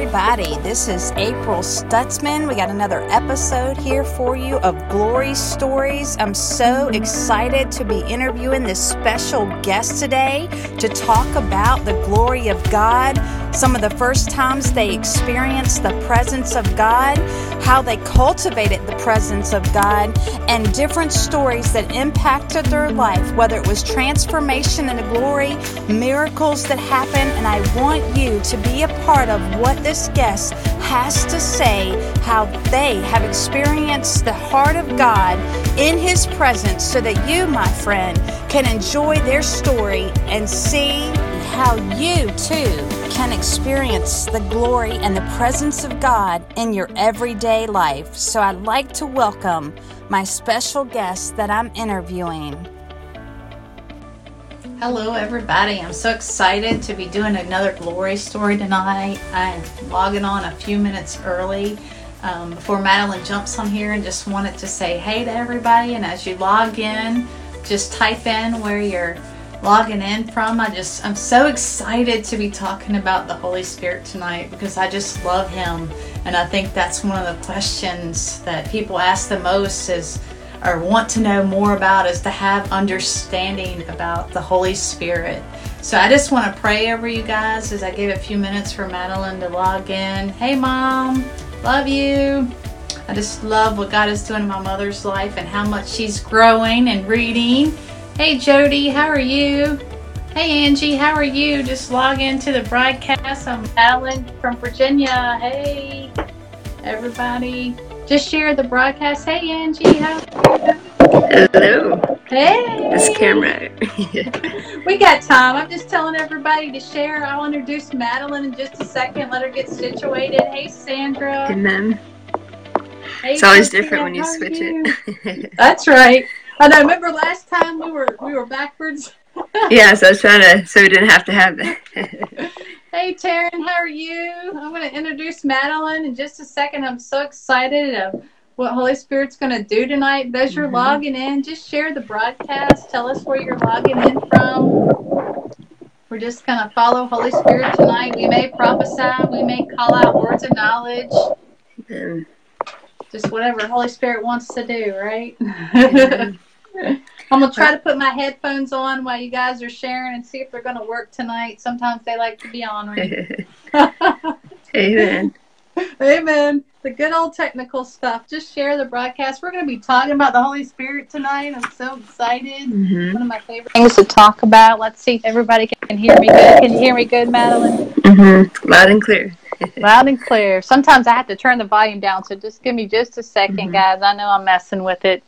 everybody. This is April Stutzman. We got another episode here for you of Glory Stories. I'm so excited to be interviewing this special guest today to talk about the glory of God, some of the first times they experienced the presence of God, how they cultivated the presence of God, and different stories that impacted their life, whether it was transformation into glory, miracles that happened. And I want you to be a part of what this guest has to say, how they have experienced the heart of God in His presence, so that you, my friend, can enjoy their story and see how you too can experience the glory and the presence of God in your everyday life. So I'd like to welcome my special guest that I'm interviewing. Hello, everybody. I'm so excited to be doing another glory story tonight. I'm logging on a few minutes early um, before Madeline jumps on here and just wanted to say hey to everybody. And as you log in, just type in where you're logging in from. I just, I'm so excited to be talking about the Holy Spirit tonight because I just love Him. And I think that's one of the questions that people ask the most is, or want to know more about is to have understanding about the Holy Spirit. So I just want to pray over you guys as I give a few minutes for Madeline to log in. Hey, Mom, love you. I just love what God is doing in my mother's life and how much she's growing and reading. Hey, Jody, how are you? Hey, Angie, how are you? Just log into the broadcast. I'm Madeline from Virginia. Hey, everybody just share the broadcast. Hey, Angie, how? Hello. Hey. This camera. we got time. I'm just telling everybody to share. I'll introduce Madeline in just a second. Let her get situated. Hey, Sandra. And then Hey, it's always Sophia, different when you switch you? it. That's right. I. Remember last time we were we were backwards. yeah, so I was trying to, so we didn't have to have that. Hey, Taryn, how are you? I'm going to introduce Madeline in just a second. I'm so excited of what Holy Spirit's going to do tonight. As you're Mhm. logging in, just share the broadcast. Tell us where you're logging in from. We're just going to follow Holy Spirit tonight. We may prophesy, we may call out words of knowledge, And, just whatever Holy Spirit wants to do, right? Mhm. I'm gonna try to put my headphones on while you guys are sharing and see if they're gonna work tonight. Sometimes they like to be on. Right? Amen. Amen. The good old technical stuff. Just share the broadcast. We're going to be talking about the Holy Spirit tonight. I'm so excited. hmm One of my favorite things to talk about. Let's see if everybody can hear me good. Can you hear me good, Madeline? hmm Loud and clear. Loud and clear. Sometimes I have to turn the volume down, so just give me just a 2nd Mhm. guys. I know I'm messing with it.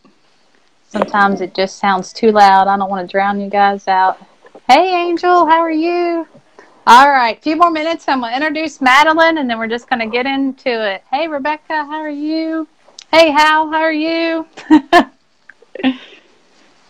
Sometimes it just sounds too loud. I don't want to drown you guys out. Hey, Angel, how are you? All right, a few more minutes. I'm going to introduce Madeline, and then we're just going to get into it. Hey, Rebecca, how are you? Hey, Hal, how are you? Isn't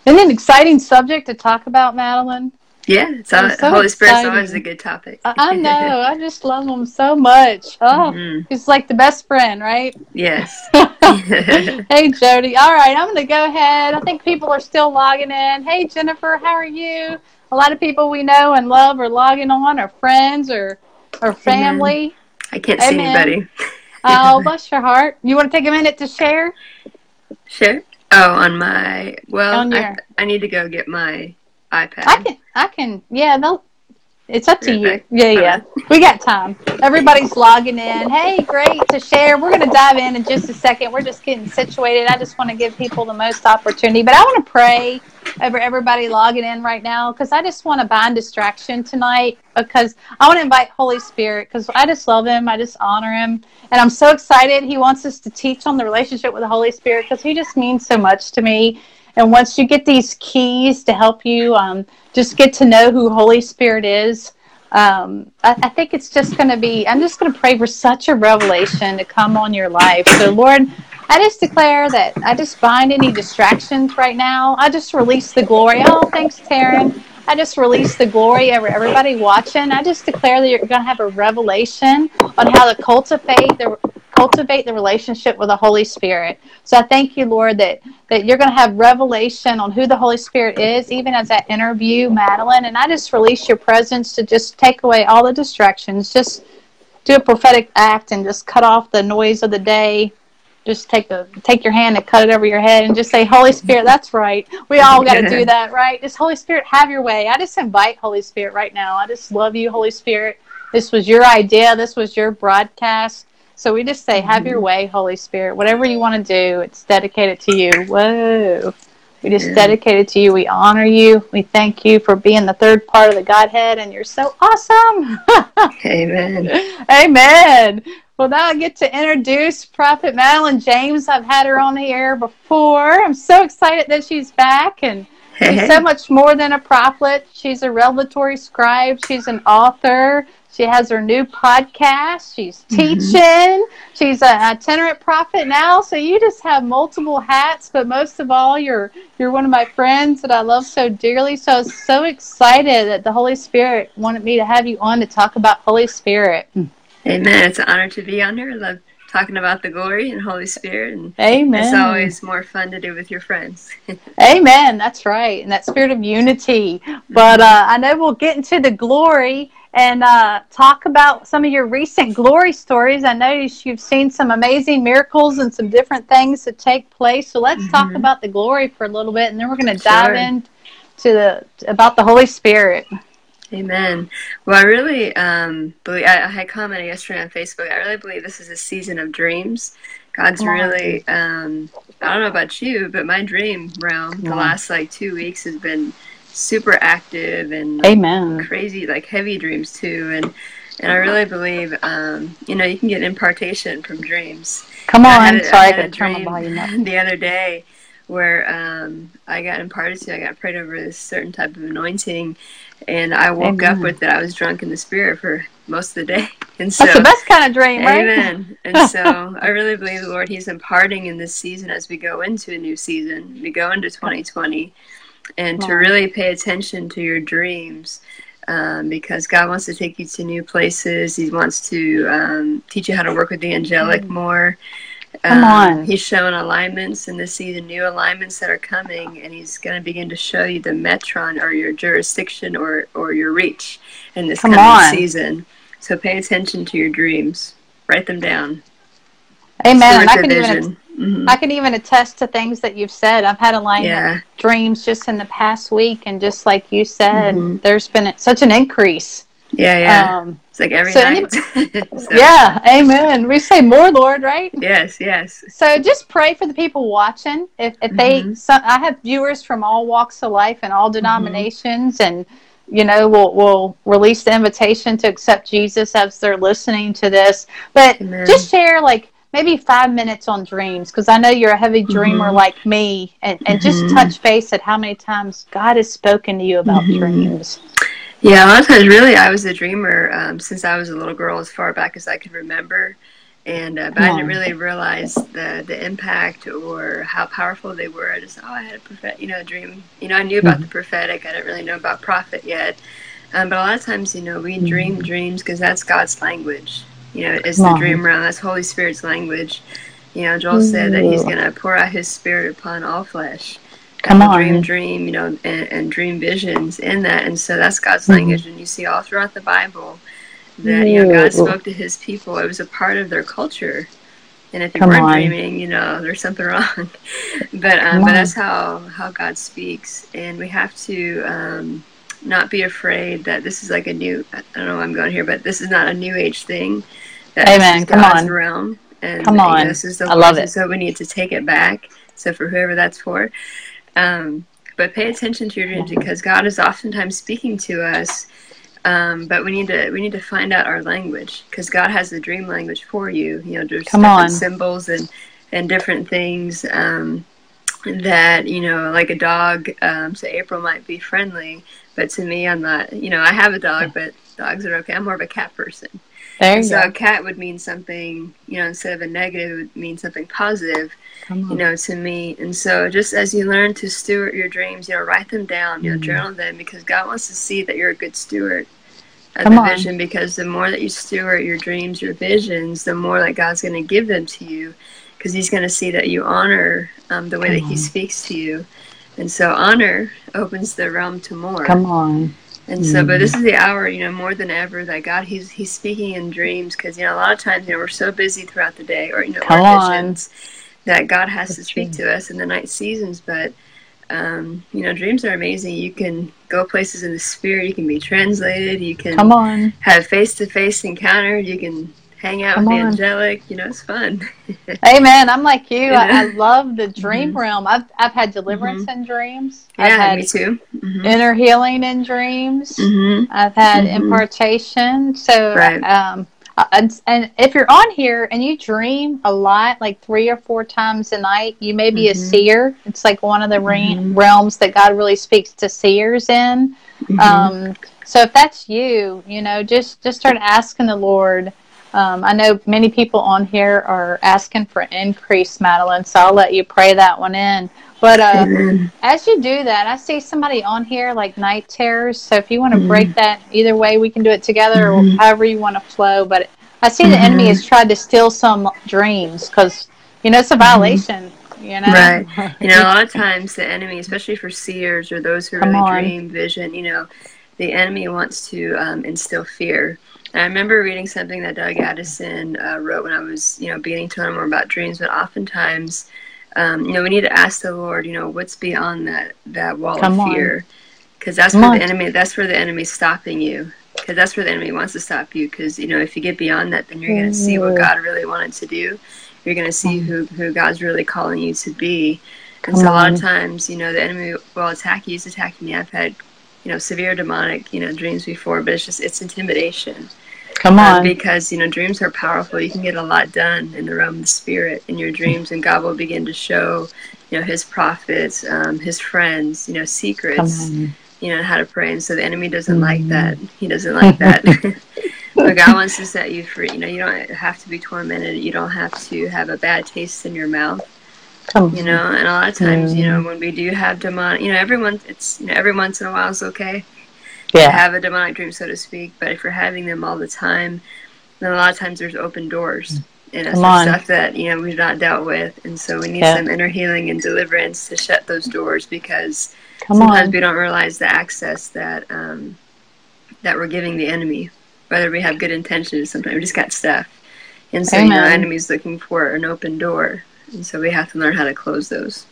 it an exciting subject to talk about, Madeline? Yeah, it's all, so Holy Spirit's always a good topic. I, know. I just love him so much. Oh, Mhm. he's like the best friend, right? Yes. hey, Jody. All right, I'm going to go ahead. I think people are still logging in. Hey, Jennifer, how are you? A lot of people we know and love are logging on, or friends, or or family. I can't see Amen. anybody. Oh, bless your heart. You want to take a minute to share? Sure. Oh, on my, well, On I, I need to go get my iPad. I can. I can. Yeah, they'll. It's up to you. Yeah, yeah. We got time. Everybody's logging in. Hey, great to share. We're going to dive in in just a second. We're just getting situated. I just want to give people the most opportunity, but I want to pray over everybody logging in right now because I just want to bind distraction tonight because I want to invite Holy Spirit because I just love Him. I just honor Him, and I'm so excited. He wants us to teach on the relationship with the Holy Spirit because He just means so much to me. And once you get these keys to help you um, just get to know who Holy Spirit is, um, I, I think it's just going to be, I'm just going to pray for such a revelation to come on your life. So, Lord, I just declare that I just bind any distractions right now. I just release the glory. Oh, thanks, Taryn. I just release the glory over everybody watching. I just declare that you're going to have a revelation on how to cultivate the cultivate the relationship with the Holy Spirit. So I thank you, Lord, that that you're going to have revelation on who the Holy Spirit is, even as I interview Madeline. And I just release your presence to just take away all the distractions. Just do a prophetic act and just cut off the noise of the day just take a take your hand and cut it over your head and just say holy spirit that's right. We all got to do that right? Just holy spirit have your way. I just invite holy spirit right now. I just love you holy spirit. This was your idea. This was your broadcast. So we just say have your mm-hmm. way holy spirit. Whatever you want to do it's dedicated to you. Whoa. We just yeah. dedicate it to you. We honor you. We thank you for being the third part of the godhead and you're so awesome. Amen. Amen well, now I get to introduce Prophet Madeline James. I've had her on the air before. I'm so excited that she's back, and she's so much more than a prophet. She's a revelatory scribe. She's an author. She has her new podcast. She's mm-hmm. teaching. Mm-hmm. She's an itinerant prophet now. So you just have multiple hats, but most of all, you're you're one of my friends that I love so dearly. So I was so excited that the Holy Spirit wanted me to have you on to talk about Holy Spirit. Amen. It's an honor to be on here. I love talking about the glory and Holy Spirit. And Amen. It's always more fun to do with your friends. Amen. That's right. And that spirit of unity. But uh, I know we'll get into the glory and uh, talk about some of your recent glory stories. I noticed you've seen some amazing miracles and some different things that take place. So let's mm-hmm. talk about the glory for a little bit, and then we're going to dive sure. into the about the Holy Spirit. Amen. Well, I really um, believe, I, I, had commented yesterday on Facebook. I really believe this is a season of dreams. God's really, um, I don't know about you, but my dream realm the last like two weeks has been super active and like, Amen. crazy, like heavy dreams too. And and I really believe, um, you know, you can get impartation from dreams. Come on, I sorry, I had a turn the other day where um, I got imparted to. I got prayed over this certain type of anointing, and I woke amen. up with it. I was drunk in the spirit for most of the day, and so that's the best kind of dream, right? Amen. and so I really believe the Lord He's imparting in this season as we go into a new season. We go into 2020, and wow. to really pay attention to your dreams. Um, because God wants to take you to new places. He wants to um, teach you how to work with the angelic mm-hmm. more. Come um, on. He's showing alignments and to see the new alignments that are coming, and he's going to begin to show you the metron or your jurisdiction or, or your reach in this Come coming on. season. So pay attention to your dreams. Write them down. Amen. I can even mm-hmm. I can even attest to things that you've said. I've had alignment yeah. dreams just in the past week, and just like you said, mm-hmm. there's been such an increase. Yeah, yeah. Um, it's like every so night. so. Yeah, amen. We say more, Lord, right? Yes, yes. So just pray for the people watching. If, if they, mm-hmm. so I have viewers from all walks of life and all mm-hmm. denominations, mm-hmm. and you know, we'll we'll release the invitation to accept Jesus as they're listening to this. But amen. just share like maybe five minutes on dreams because I know you're a heavy dreamer mm-hmm. like me, and and just mm-hmm. touch base at how many times God has spoken to you about mm-hmm. dreams. Yeah, a lot of times, really, I was a dreamer um, since I was a little girl, as far back as I could remember, and uh, but yeah. I didn't really realize the the impact or how powerful they were. I just oh, I had a prophet, you know, a dream. You know, I knew about mm-hmm. the prophetic. I didn't really know about prophet yet, um, but a lot of times, you know, we mm-hmm. dream dreams because that's God's language. You know, it's the dream realm. That's Holy Spirit's language. You know, Joel said that He's going to pour out His Spirit upon all flesh. Come on. dream dream you know and, and, dream visions in that and so that's god's mm-hmm. language and you see all throughout the bible that you know god spoke to his people it was a part of their culture and if you Come weren't on. dreaming you know there's something wrong but um, but that's how how god speaks and we have to um, not be afraid that this is like a new i don't know where i'm going here but this is not a new age thing that Amen. Come God's on. realm and Come on. this is the I love it. so we need to take it back so for whoever that's for um, but pay attention to your dreams because God is oftentimes speaking to us. Um, but we need to we need to find out our language because God has the dream language for you. You know, there's Come different on. symbols and and different things um, that you know, like a dog. Um, so April might be friendly, but to me, I'm not. You know, I have a dog, but dogs are okay. I'm more of a cat person. There you so go. a cat would mean something. You know, instead of a negative, it would mean something positive you know, to me. And so just as you learn to steward your dreams, you know, write them down, you know, mm-hmm. journal them because God wants to see that you're a good steward of Come the on. vision because the more that you steward your dreams, your visions, the more that God's going to give them to you because he's going to see that you honor um, the way Come that on. he speaks to you. And so honor opens the realm to more. Come on. And so, but this is the hour, you know, more than ever that God, He's He's speaking in dreams because you know a lot of times you know we're so busy throughout the day or you know Come our on. visions that God has to speak to us in the night seasons. But um, you know, dreams are amazing. You can go places in the spirit. You can be translated. You can Come on. have face to face encounter. You can hang out Come with the angelic. You know, it's fun. Amen. I'm like you. I, I love the dream Mhm. realm. I've I've had deliverance in dreams. yeah, I've had me too. hmm inner healing in dreams. hmm I've had Mhm. impartation. So, Right. um, and, and if you're on here and you dream a lot, like three or four times a night, you may be a Mhm. seer. It's like one of the re- Mhm. realms that God really speaks to seers in. hmm Um, so if that's you, you know, just just start asking the Lord. Um, I know many people on here are asking for increase, Madeline. So I'll let you pray that one in. But uh, as you do that, I see somebody on here like night terrors. So if you want to Mhm. break that, either way, we can do it together Mhm. or however you want to flow. But I see the enemy Mhm. has tried to steal some dreams because you know it's a violation. You know, Right. You know, a lot of times the enemy, especially for seers or those who Come really on. dream vision, you know, the enemy wants to um, instill fear. And I remember reading something that Doug Addison uh, wrote when I was, you know, beginning to learn more about dreams. But oftentimes, um, you know, we need to ask the Lord, you know, what's beyond that that wall Come of fear, because that's Come where on. the enemy. That's where the enemy's stopping you. Because that's where the enemy wants to stop you. Because you know, if you get beyond that, then you're going to see what God really wanted to do. You're going to see who who God's really calling you to be. And Come so a lot on. of times, you know, the enemy will attack you. He's attacking me. I've had, you know, severe demonic, you know, dreams before, but it's just it's intimidation. Come Um, on, because you know dreams are powerful. You can get a lot done in the realm of the spirit in your dreams, and God will begin to show, you know, His prophets, um, His friends, you know, secrets, you know, how to pray. And so the enemy doesn't like Mhm. that. He doesn't like that. but God wants to set you free. You know, you don't have to be tormented. You don't have to have a bad taste in your mouth Come you know and a lot of times you know Mm. when we do have demonic you know every month it's you know every once in a while is okay yeah, have a demonic dream so to speak but if you're having them all the time then a lot of times there's open doors. And it's stuff that you know we've not dealt with. And so we need Yeah. some inner healing and deliverance to shut those doors because come sometimes on, we don't realize the access that um, that we're giving the enemy whether we have good intentions sometimes we just got stuff. And so you know enemy's looking for an open door. And so we have to learn how to close those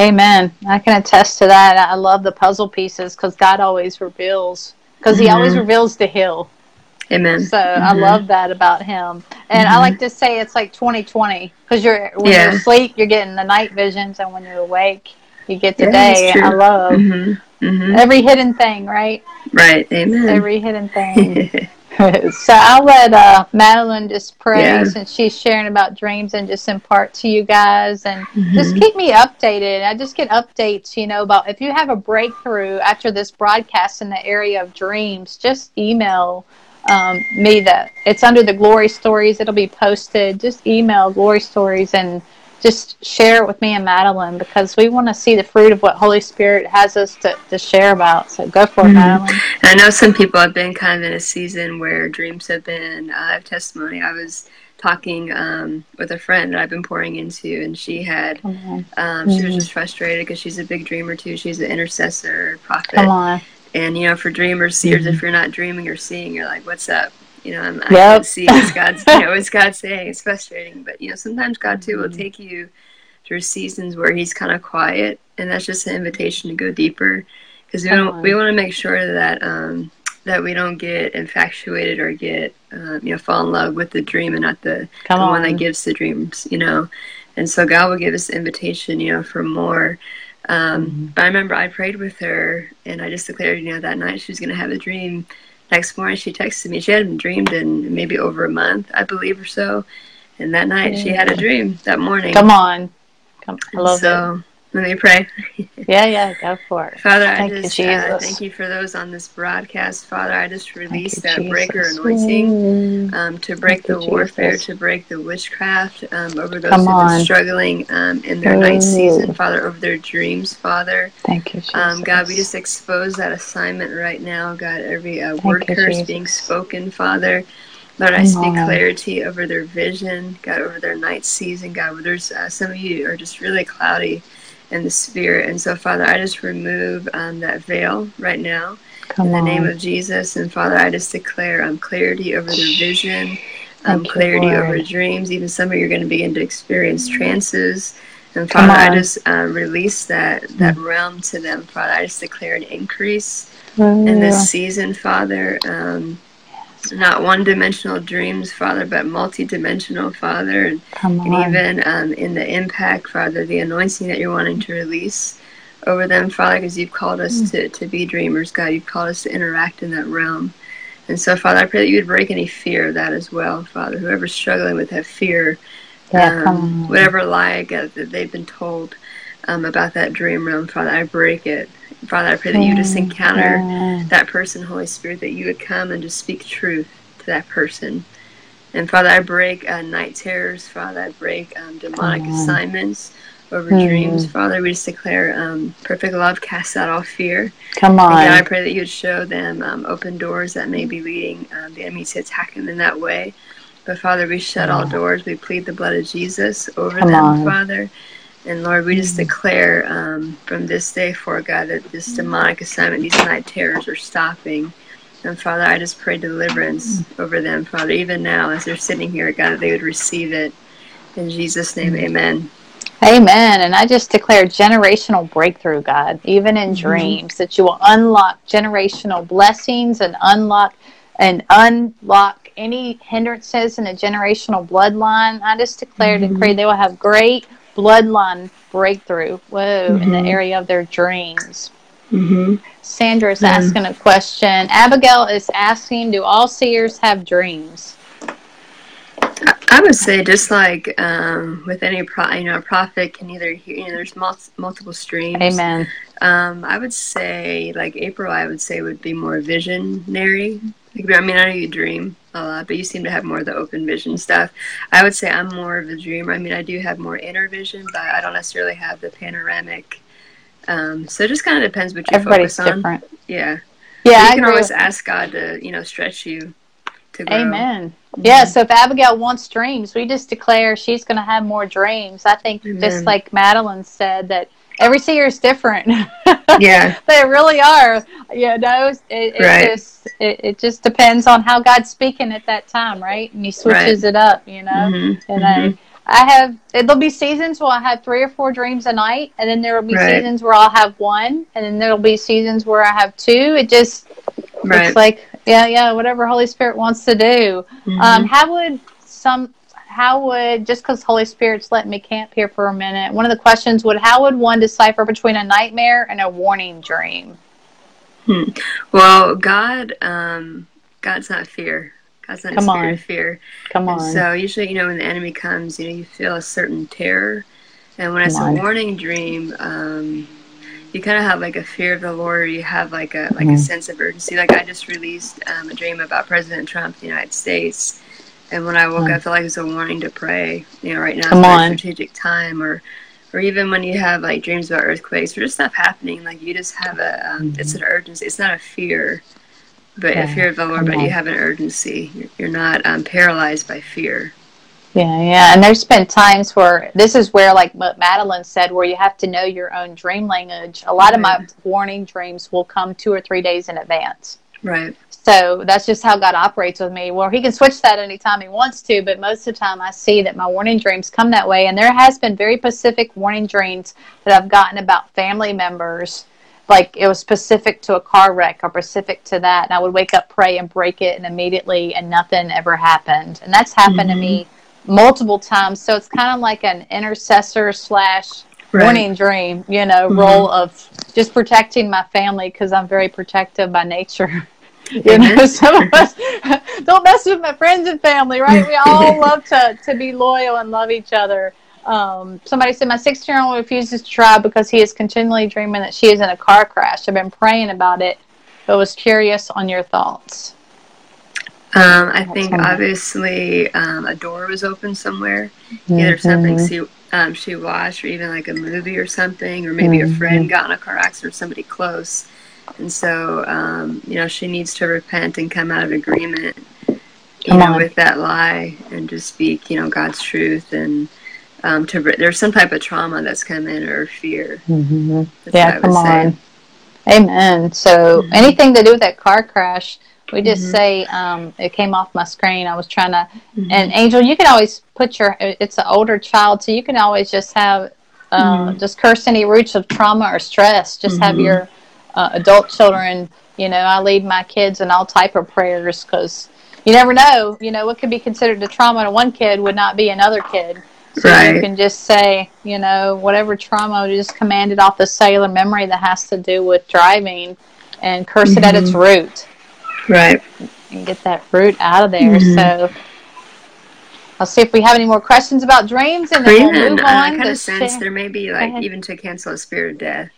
Amen. I can attest to that. I love the puzzle pieces because God always reveals, because He always Mhm. reveals to hill. Amen. So I Mhm. love that about Him. And I Mhm. like to say it's like 2020 because you're when Yeah. you're asleep, you're getting the night visions, and when you're awake, you get the Yeah, day. I love Mhm. Mhm. every hidden thing, right? Right. Amen. Every hidden thing. so I'll let uh, Madeline just pray Yeah. since she's sharing about dreams and just impart to you guys and just Mhm. keep me updated. I just get updates, you know, about if you have a breakthrough after this broadcast in the area of dreams, just email um, me that it's under the glory stories. It'll be posted. Just email glory stories and just share it with me and Madeline because we want to see the fruit of what Holy Spirit has us to, to share about. So go for it, Mhm. Madeline. And I know some people have been kind of in a season where dreams have been. Uh, I have testimony. I was talking um, with a friend that I've been pouring into, and she had. Um, she was Mhm. just frustrated because she's a big dreamer too. She's an intercessor, prophet, Come on. and you know, for dreamers, seers, if you're not dreaming or seeing, you're like, "What's up?" You know, I'm, I Yep. can't see. It's God's. You know, it's God saying. It's frustrating, but you know, sometimes God too will Mhm. take you through seasons where He's kind of quiet, and that's just an invitation to go deeper, because we don't. We want to make sure that um, that we don't get infatuated or get um, you know fall in love with the dream and not the Come the on. one that gives the dreams. You know, and so God will give us the invitation. You know, for more. Um, Mhm. But I remember I prayed with her, and I just declared, you know, that night she was going to have a dream. Next morning, she texted me. She hadn't dreamed in maybe over a month, I believe, or so. And that night, she had a dream that morning. Come on. Come, I love it. Let me pray. Yeah, yeah, go for it. Father, I Thank you, just uh, Jesus. thank you for those on this broadcast. Father, I just release you, that breaker anointing um, to break Thank the you, warfare, Jesus. to break the witchcraft um, over those Come on. been struggling um, in their night season, Father, over their dreams, Father. Thank you, Jesus. Um, God, we just expose that assignment right now. God, every uh, word you, curse Jesus. being spoken, Father. Lord, I speak clarity over their vision, God, over their night season, God. Where there's uh, some of you are just really cloudy in the spirit, and so Father, I just remove um, that veil right now, Come in the on. name of Jesus. And Father, I just declare um, clarity over their vision, um, clarity over dreams. Even some of you are going to begin to experience trances. And Father, I just uh, release that, that mm. realm to them. Father, I just declare an increase in this season, Father. Um, not one dimensional dreams, Father, but multi dimensional, Father. And, and even um, in the impact, Father, the anointing that you're wanting to release over them, Father, because you've called us mm. to, to be dreamers, God. You've called us to interact in that realm. And so, Father, I pray that you would break any fear of that as well, Father. Whoever's struggling with that fear, yeah, um, whatever lie God, that they've been told um, about that dream realm, Father, I break it. Father, I pray that you just encounter that person, Holy Spirit, that you would come and just speak truth to that person. And Father, I break uh, night terrors. Father, I break um, demonic assignments over mm. dreams. Father, we just declare um, perfect love casts out all fear. Come on. And God, I pray that you would show them um, open doors that may be leading um, the enemy to attack them in that way. But Father, we shut all doors. We plead the blood of Jesus over Come them, on. Father. And Lord, we just mm. declare um, from this day forward, God, that this demonic assignment, these night terrors are stopping. And Father, I just pray deliverance mm. over them, Father, even now as they're sitting here, God, that they would receive it. In Jesus' name, mm. amen. Amen. And I just declare generational breakthrough, God, even in mm-hmm. dreams, that you will unlock generational blessings and unlock and unlock any hindrances in a generational bloodline. I just declare, mm-hmm. decree they will have great bloodline breakthrough. Whoa, mm-hmm. in the mm-hmm. area of their dreams. Mm-hmm. Sandra is asking a question. Abigail is asking, do all seers have dreams? I would say just like um, with any pro, you know, a prophet can either hear. You know, there's mul- multiple streams. Amen. Um, I would say like April. I would say would be more visionary. I mean, I know you dream a lot, but you seem to have more of the open vision stuff. I would say I'm more of a dreamer. I mean, I do have more inner vision, but I don't necessarily have the panoramic. Um, so it just kind of depends what you Everybody's focus on. different. Yeah. Yeah. But you can always ask God to, you know, stretch you to grow. Amen. Mm-hmm. Yeah, so if Abigail wants dreams, we just declare she's going to have more dreams. I think Amen. just like Madeline said that every seer is different. Yeah, they really are. You know, it, it right. just it, it, just depends on how God's speaking at that time, right? And He switches right. it up. You know, mm-hmm. and mm-hmm. I, I have there'll be seasons where I have three or four dreams a night, and then there will be right. seasons where I'll have one, and then there'll be seasons where I have two. It just right. it's like yeah, yeah, whatever Holy Spirit wants to do. Mm-hmm. Um, how would some, how would, just because Holy Spirit's letting me camp here for a minute, one of the questions would, how would one decipher between a nightmare and a warning dream? Hmm. Well, God, um, God's not fear. God's not Come a spirit on. of fear. Come on. And so usually, you know, when the enemy comes, you know, you feel a certain terror. And when Come it's on. a warning dream, um, you kind of have like a fear of the Lord. Or you have like a like mm-hmm. a sense of urgency. Like I just released um, a dream about President Trump, the United States, and when I woke mm-hmm. up, I felt like it was a warning to pray. You know, right now Come is a strategic time, or or even when you have like dreams about earthquakes or just stuff happening, like you just have a um, mm-hmm. it's an urgency. It's not a fear, but yeah. a fear of the Lord. Come but on. you have an urgency. You're, you're not um, paralyzed by fear. Yeah, yeah. And there's been times where this is where, like what Madeline said, where you have to know your own dream language. A lot right. of my warning dreams will come two or three days in advance. Right. So that's just how God operates with me. Well, He can switch that anytime He wants to, but most of the time I see that my warning dreams come that way. And there has been very specific warning dreams that I've gotten about family members. Like it was specific to a car wreck or specific to that. And I would wake up, pray, and break it, and immediately, and nothing ever happened. And that's happened mm-hmm. to me multiple times. So it's kind of like an intercessor slash right. warning dream, you know, mm-hmm. role of just protecting my family because I'm very protective by nature. you know, some of us don't mess with my friends and family, right? We all love to, to be loyal and love each other. Um, somebody said my 16 year old refuses to try because he is continually dreaming that she is in a car crash. I've been praying about it, but was curious on your thoughts. Um, I think obviously um, a door was open somewhere, mm-hmm. either something she um, she watched, or even like a movie or something, or maybe mm-hmm. a friend got in a car accident or somebody close, and so um, you know she needs to repent and come out of agreement, you come know, on. with that lie and just speak, you know, God's truth and. Um, to there's some type of trauma that's come in or fear. Mm-hmm. Yeah, come on. Amen. So mm-hmm. anything to do with that car crash, we just mm-hmm. say um, it came off my screen. I was trying to, mm-hmm. and Angel, you can always put your. It's an older child, so you can always just have uh, mm-hmm. just curse any roots of trauma or stress. Just have mm-hmm. your uh, adult children. You know, I lead my kids in all type of prayers because you never know. You know, what could be considered a trauma to one kid would not be another kid. So right. you can just say, you know, whatever trauma just commanded off the cellular memory that has to do with driving and curse mm-hmm. it at its mm-hmm. root. Right. And get that root out of there. Mm-hmm. So I'll see if we have any more questions about dreams and then we'll move on. I kind of sense share. there may be like even to cancel a spirit of death.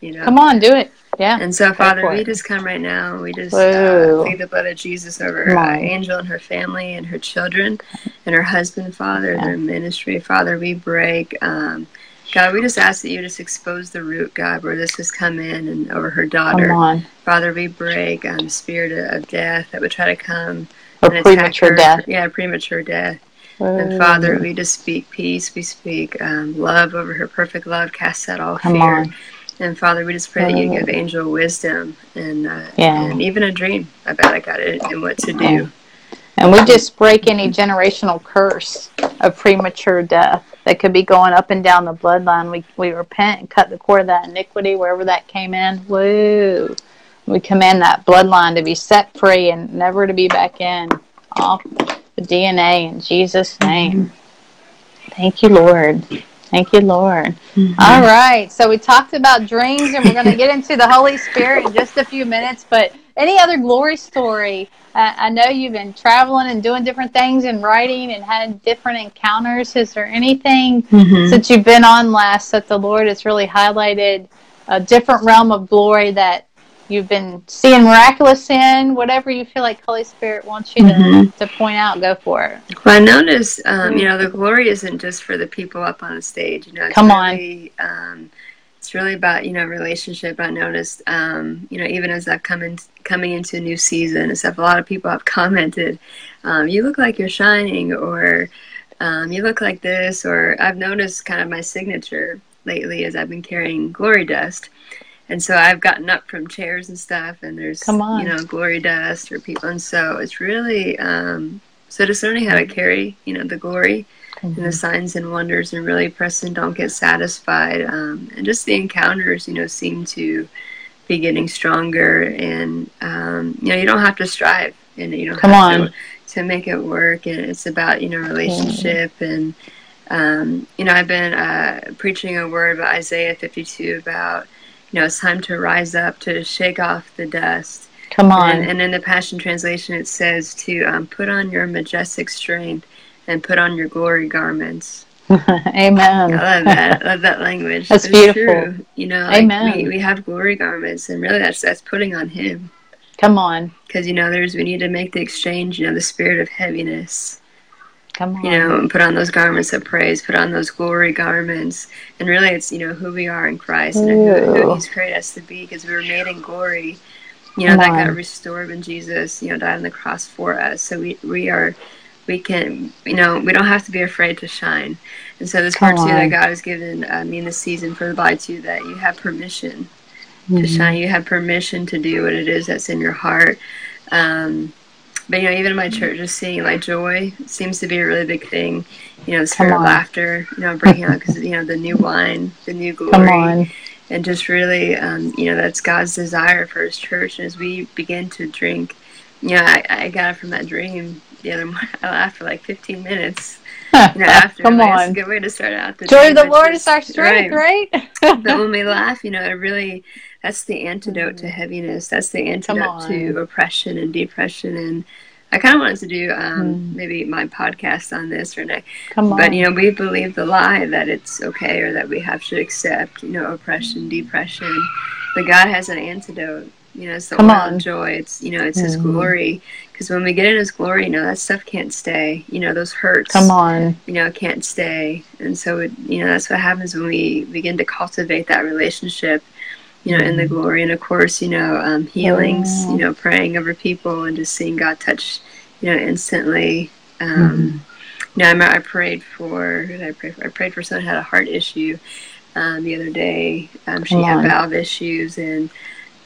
You know. Come on, do it. Yeah. And so, Father, we just come right now. We just uh, plead the blood of Jesus over uh, Angel and her family and her children and her husband, Father, yeah. their ministry. Father, we break. Um, God, we just ask that you just expose the root, God, where this has come in and over her daughter. Father, we break um, spirit of death that would try to come or and premature her. death. Yeah, premature death. And Father, we just speak peace. We speak um, love over her. Perfect love cast out all Come fear. On. And Father, we just pray that you give Angel wisdom and uh, yeah. and even a dream about it, God, and what to do. And we just break any generational curse of premature death that could be going up and down the bloodline. We we repent and cut the cord of that iniquity wherever that came in. Woo! We command that bloodline to be set free and never to be back in off the DNA in Jesus' name. Thank you, Lord. Thank you, Lord. Mm-hmm. All right. So we talked about dreams, and we're going to get into the Holy Spirit in just a few minutes. But any other glory story? Uh, I know you've been traveling and doing different things and writing and had different encounters. Is there anything mm-hmm. since you've been on last that the Lord has really highlighted a different realm of glory that you've been seeing miraculous in, whatever you feel like Holy Spirit wants you mm-hmm. to, to point out, go for it. Well, I noticed, um, you know, the glory isn't just for the people up on the stage. You know, come really, on. Um, it's really about you know relationship. I noticed, um, you know, even as I've come in, coming into a new season and stuff, a lot of people have commented, um, "You look like you're shining," or um, "You look like this," or I've noticed kind of my signature lately as I've been carrying glory dust and so I've gotten up from chairs and stuff, and there's you know glory dust for people, and so it's really um, so just learning how to carry you know the glory mm-hmm. and the mm-hmm. signs and wonders, and really press and don't get satisfied, um, and just the encounters you know seem to be getting stronger, and um, you know you don't have to strive, and you don't Come have on. to to make it work, and it's about you know relationship mm-hmm. and. Um, you know, I've been uh, preaching a word about Isaiah 52 about you know, it's time to rise up, to shake off the dust. Come on. And, and in the Passion Translation, it says to um, put on your majestic strength and put on your glory garments. Amen. I love that. I love that language. That's it's beautiful. True. You know, like Amen. We, we have glory garments, and really that's that's putting on Him. Come on. Because you know, there's we need to make the exchange. You know, the spirit of heaviness Come on. You know, and put on those garments of praise, put on those glory garments. And really, it's, you know, who we are in Christ and who, who, He's created us to be because we were made in glory. You know, Come that on. got restored when Jesus, you know, died on the cross for us. So we, we are, we can, you know, we don't have to be afraid to shine. And so this Come part too that God has given uh, me in this season for the body too, that you have permission mm-hmm. to shine. You have permission to do what it is that's in your heart. Um, but you know, even in my church, just seeing like joy seems to be a really big thing. You know, spirit of laughter. You know, breaking out because you know the new wine, the new glory, and just really, um, you know, that's God's desire for His church. And as we begin to drink, you know, I, I got it from that dream the other morning. I laughed for like 15 minutes. You know, after Come like, on, it's a good way to start out the joy of the Lord is our strength, right? right? but when we laugh, you know, it really that's the antidote to mm-hmm. heaviness. That's the antidote to oppression and depression. And I kind of wanted to do um, mm. maybe my podcast on this or not. Come on. But you know, we believe the lie that it's okay or that we have to accept, you know, oppression, depression. But God has an antidote. You know, it's the Come oil on. of joy. It's you know, it's mm. His glory. Because when we get in His glory, you know, that stuff can't stay. You know, those hurts. Come on. You know, can't stay. And so, it, you know, that's what happens when we begin to cultivate that relationship you know, in the glory. And of course, you know, um, healings, you know, praying over people and just seeing God touch, you know, instantly. Um, mm-hmm. You know, I, remember I prayed for, I pray for? I prayed for someone who had a heart issue um, the other day. Um, she had valve issues and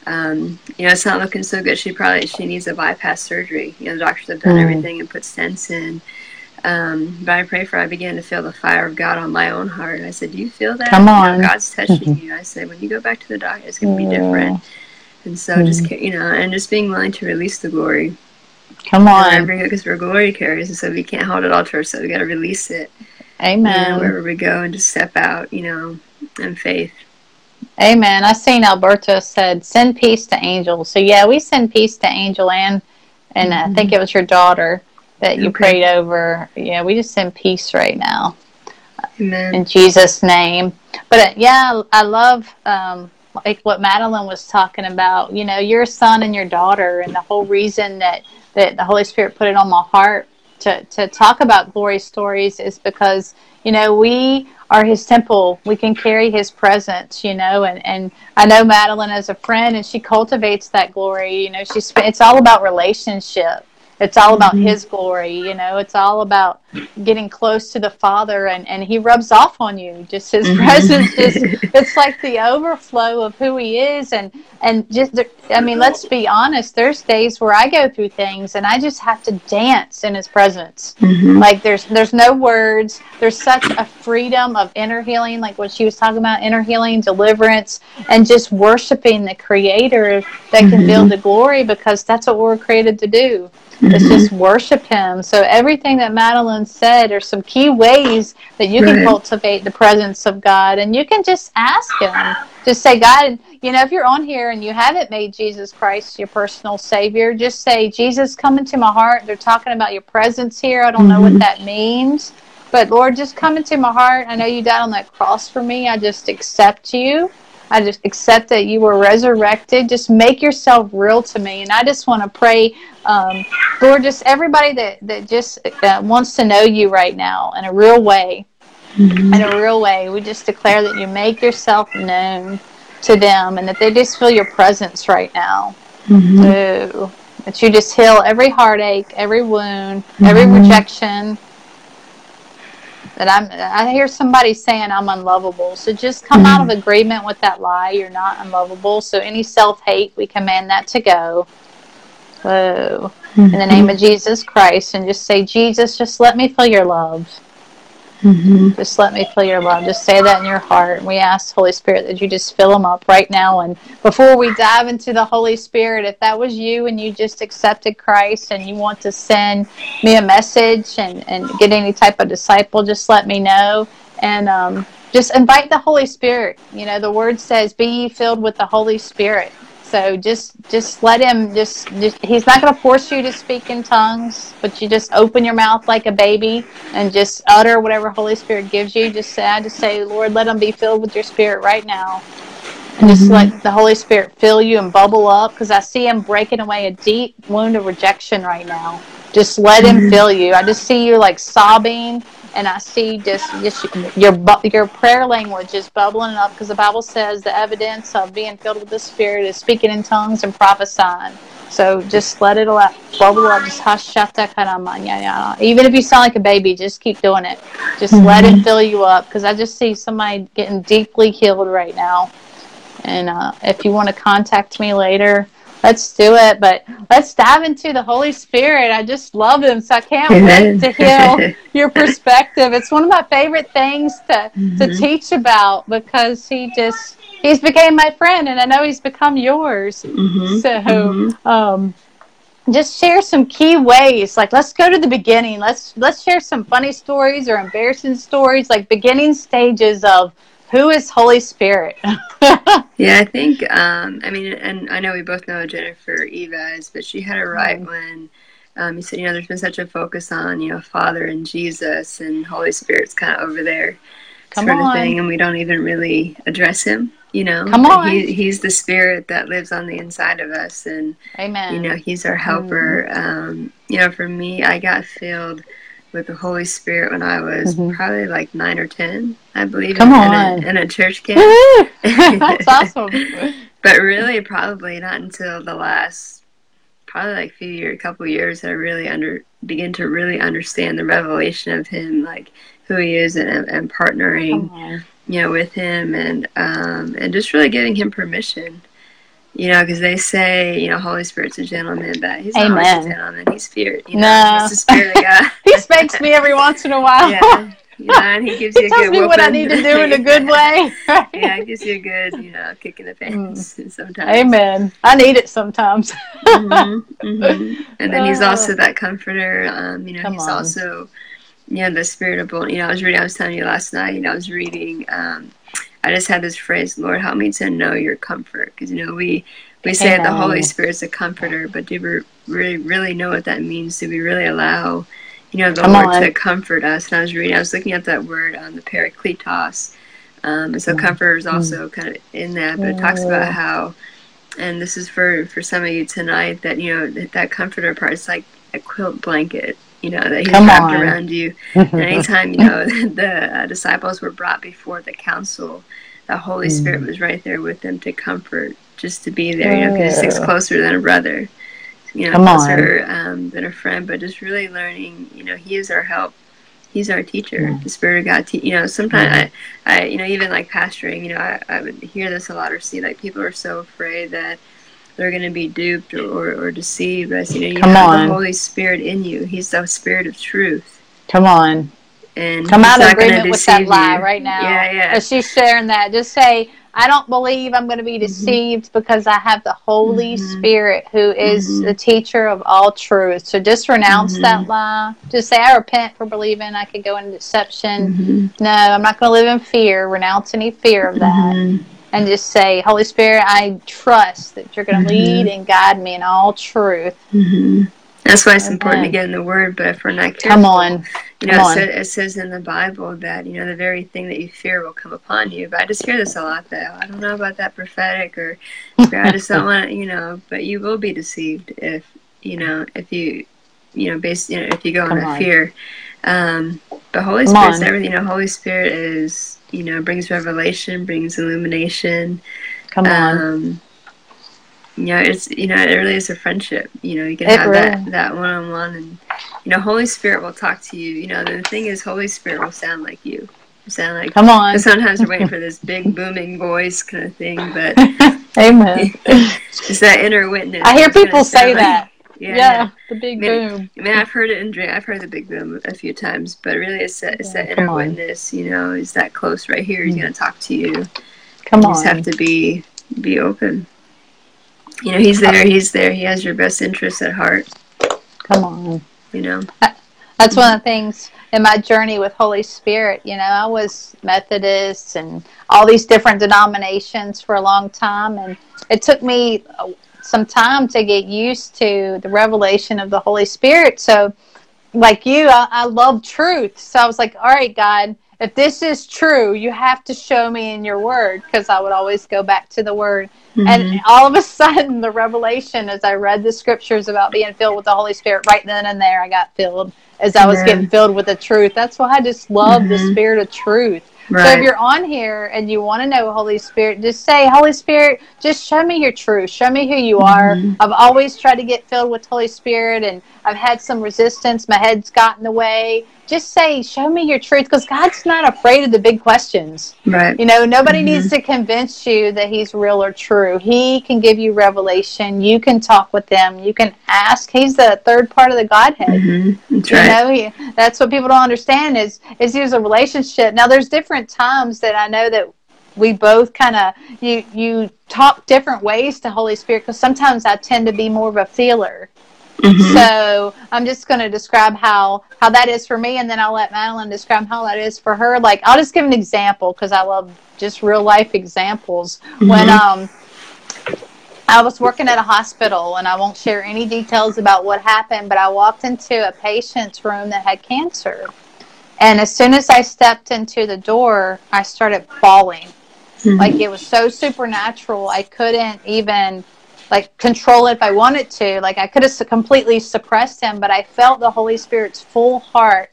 um, you know, it's not looking so good. She probably she needs a bypass surgery. You know, the doctors have done mm. everything and put stents in. Um, but I pray for. I began to feel the fire of God on my own heart. I said, "Do you feel that? Come on, you know, God's touching mm-hmm. you." I said, "When you go back to the doctor, it's going to be different." And so, mm. just you know, and just being willing to release the glory. Come on, And bring it because we're glory carriers, and so we can't hold it all to ourselves. We got to release it. Amen. You know, wherever we go, and just step out. You know, in faith. Amen. I seen Alberta said, "Send peace to Angel." So yeah, we send peace to Angel and and mm-hmm. I think it was your daughter that you okay. prayed over. Yeah, we just send peace right now. Amen. In Jesus' name. But uh, yeah, I love um, like what Madeline was talking about. You know, your son and your daughter, and the whole reason that that the Holy Spirit put it on my heart to to talk about glory stories is because you know we are his temple. We can carry his presence, you know, and, and I know Madeline as a friend and she cultivates that glory, you know, she's, it's all about relationship. It's all about mm-hmm. his glory, you know, it's all about getting close to the Father and, and he rubs off on you. Just his mm-hmm. presence just it's like the overflow of who he is and and just I mean, let's be honest, there's days where I go through things and I just have to dance in his presence. Mm-hmm. Like there's there's no words. There's such a freedom of inner healing, like what she was talking about, inner healing, deliverance, and just worshiping the creator that can build mm-hmm. the glory because that's what we're created to do. Mm-hmm. It's just worship Him. So everything that Madeline said are some key ways that you right. can cultivate the presence of God, and you can just ask Him. Just say, God, you know, if you're on here and you haven't made Jesus Christ your personal Savior, just say, Jesus, come into my heart. They're talking about your presence here. I don't mm-hmm. know what mm-hmm. that means. But Lord, just come into my heart. I know you died on that cross for me. I just accept you. I just accept that you were resurrected. Just make yourself real to me. And I just want to pray, um, Lord, just everybody that, that just uh, wants to know you right now in a real way. Mm-hmm. In a real way. We just declare that you make yourself known to them and that they just feel your presence right now. Mm-hmm. So, that you just heal every heartache, every wound, mm-hmm. every rejection, that I'm I hear somebody saying I'm unlovable. So just come mm-hmm. out of mm-hmm. agreement with that lie. You're not unlovable. So any self-hate, we command that to go. Whoa. Mm-hmm. In the name of Jesus Christ and just say, Jesus, just let me feel your love. Mm-hmm. Just let me feel your love. Just say that in your heart. We ask Holy Spirit that you just fill them up right now. And before we dive into the Holy Spirit, if that was you and you just accepted Christ and you want to send me a message and, and get any type of disciple, just let me know. And um, just invite the Holy Spirit. You know, the word says, Be ye filled with the Holy Spirit. So just just let him just, just he's not going to force you to speak in tongues, but you just open your mouth like a baby and just utter whatever Holy Spirit gives you. Just say I just say, Lord, let him be filled with your spirit right now. And just mm-hmm. let the Holy Spirit fill you and bubble up because I see him breaking away a deep wound of rejection right now. Just let him mm-hmm. fill you. I just see you like sobbing and I see just just your your prayer language is bubbling up because the Bible says the evidence of being filled with the Spirit is speaking in tongues and prophesying. So just let it bubble up. Just hush, shata, karamanya. Even if you sound like a baby, just keep doing it. Just mm-hmm. let it fill you up because I just see somebody getting deeply healed right now. And uh, if you want to contact me later, let's do it. But let's dive into the Holy Spirit. I just love him, so I can't wait to hear your perspective. It's one of my favorite things to mm-hmm. to teach about because he just he's became my friend, and I know he's become yours. Mm-hmm. So. Mm-hmm. Um, just share some key ways like let's go to the beginning let's let's share some funny stories or embarrassing stories like beginning stages of who is Holy Spirit? yeah, I think, um, I mean, and I know we both know Jennifer Eves, but she had it right mm. when um, you said, you know, there's been such a focus on, you know, Father and Jesus and Holy Spirit's kind of over there Come sort on. of thing, and we don't even really address him. You know, Come on. He, he's the spirit that lives on the inside of us, and Amen. You know, he's our helper. Mm. Um, you know, for me, I got filled with the Holy Spirit when I was mm-hmm. probably like nine or ten, I believe. Come in, on. In a, in a church camp. That's awesome. but really, probably not until the last, probably like few years, a couple years, that I really under begin to really understand the revelation of Him, like who He is, and, and partnering, you know, with Him, and um, and just really giving Him permission you know, because they say, you know, Holy Spirit's a gentleman, but he's Amen. not a gentleman. He's spirit. You know, no. He's the spirit of God. he spanks me every once in a while. Yeah. You know, and he gives he you a tells good me whooping. what I need to do in a good way. yeah, he gives you a good, you know, kick in the pants mm. sometimes. Amen. I need it sometimes. mm-hmm, mm-hmm. And then he's also that comforter. Um, you know, Come he's on. also, you know, the spirit of, you know, I was reading, I was telling you last night, you know, I was reading, um, I just had this phrase, Lord, help me to know your comfort. Because, you know, we, we say Amen. the Holy Spirit's a comforter, but do we really, really know what that means? Do we really allow, you know, the Come Lord on. to comfort us? And I was reading, I was looking at that word on the Parakletos. Um, and so mm. comforter is mm. also mm. kind of in that, but it talks about how, and this is for, for some of you tonight, that, you know, that, that comforter part is like a quilt blanket you know that he's Come wrapped on. around you. and anytime you know the uh, disciples were brought before the council, the Holy mm. Spirit was right there with them to comfort, just to be there. You know, because it's closer than a brother, you know, Come closer um, than a friend. But just really learning, you know, He is our help. He's our teacher, mm. the Spirit of God. Te- you know, sometimes mm. I, I, you know, even like pastoring, you know, I, I would hear this a lot or see like people are so afraid that they're going to be duped or, or, deceived. You know, you Come have on. the Holy Spirit in you. He's the Spirit of truth. Come on. And come out of agreement with that lie you. right now. Yeah, yeah. As she's sharing that, just say, I don't believe I'm going to be mm-hmm. deceived mm-hmm. because I have the Holy mm-hmm. Spirit who is mm-hmm. the teacher of all truth. So just renounce mm-hmm. that lie. Just say, I repent for believing I could go into deception. Mm-hmm. No, I'm not going to live in fear. Renounce any fear of that and just say, Holy Spirit, I trust that you're going to mm-hmm. lead and guide me in all truth. Mm-hmm. That's why it's Amen. important to get in the Word, but if we're not careful, come on, you know, it, it, says in the Bible that you know the very thing that you fear will come upon you. But I just hear this a lot. though. I don't know about that prophetic, or I just don't want, you know. But you will be deceived if you know if you, you know, based, you know, if you go come on a fear. Um, but Holy Spirit's everything. You know, Holy Spirit is you know, brings revelation, brings illumination. Come on. Um, you know, it's you know, it really is a friendship. You know, you can it have really. that that one on one, and you know, Holy Spirit will talk to you. You know, the thing is, Holy Spirit will sound like you. Sound like come on. Sometimes we're waiting for this big booming voice kind of thing, but amen. it's that inner witness. I hear people say that. Yeah, yeah, the big I mean, boom. I mean, I've heard it in dream. I've heard the big boom a few times, but really, it's that it's yeah, that inner witness. You know, is that close right here? He's mm. going to talk to you. Come you on, You just have to be be open. You know, he's there. He's there. He has your best interests at heart. Come on. You know. That's one of the things in my journey with Holy Spirit. You know, I was Methodist and all these different denominations for a long time, and it took me some time to get used to the revelation of the Holy Spirit. So, like you, I, I love truth. So I was like, all right, God, if this is true, you have to show me in your word because I would always go back to the word. Mm-hmm. And all of a sudden, the revelation as I read the scriptures about being filled with the Holy Spirit, right then and there, I got filled as I was getting filled with the truth. That's why I just love mm-hmm. the spirit of truth. Right. So if you're on here and you want to know Holy Spirit, just say, Holy Spirit, just show me your truth. Show me who you are. Mm-hmm. I've always tried to get filled with Holy Spirit and I've had some resistance. My head's got in the way just say, show me your truth, because God's not afraid of the big questions. Right. You know, nobody mm-hmm. needs to convince you that He's real or true. He can give you revelation. You can talk with them. You can ask. He's the third part of the Godhead. Mm-hmm. That's you right. know, he, that's what people don't understand is is He's a relationship. Now, there's different times that I know that we both kind of you you talk different ways to Holy Spirit because sometimes I tend to be more of a feeler Mm-hmm. So I'm just going to describe how how that is for me, and then I'll let Madeline describe how that is for her. Like I'll just give an example because I love just real life examples. Mm-hmm. When um I was working at a hospital, and I won't share any details about what happened, but I walked into a patient's room that had cancer, and as soon as I stepped into the door, I started bawling. Mm-hmm. Like it was so supernatural, I couldn't even like control it if I wanted to. Like I could have completely suppressed him, but I felt the Holy Spirit's full heart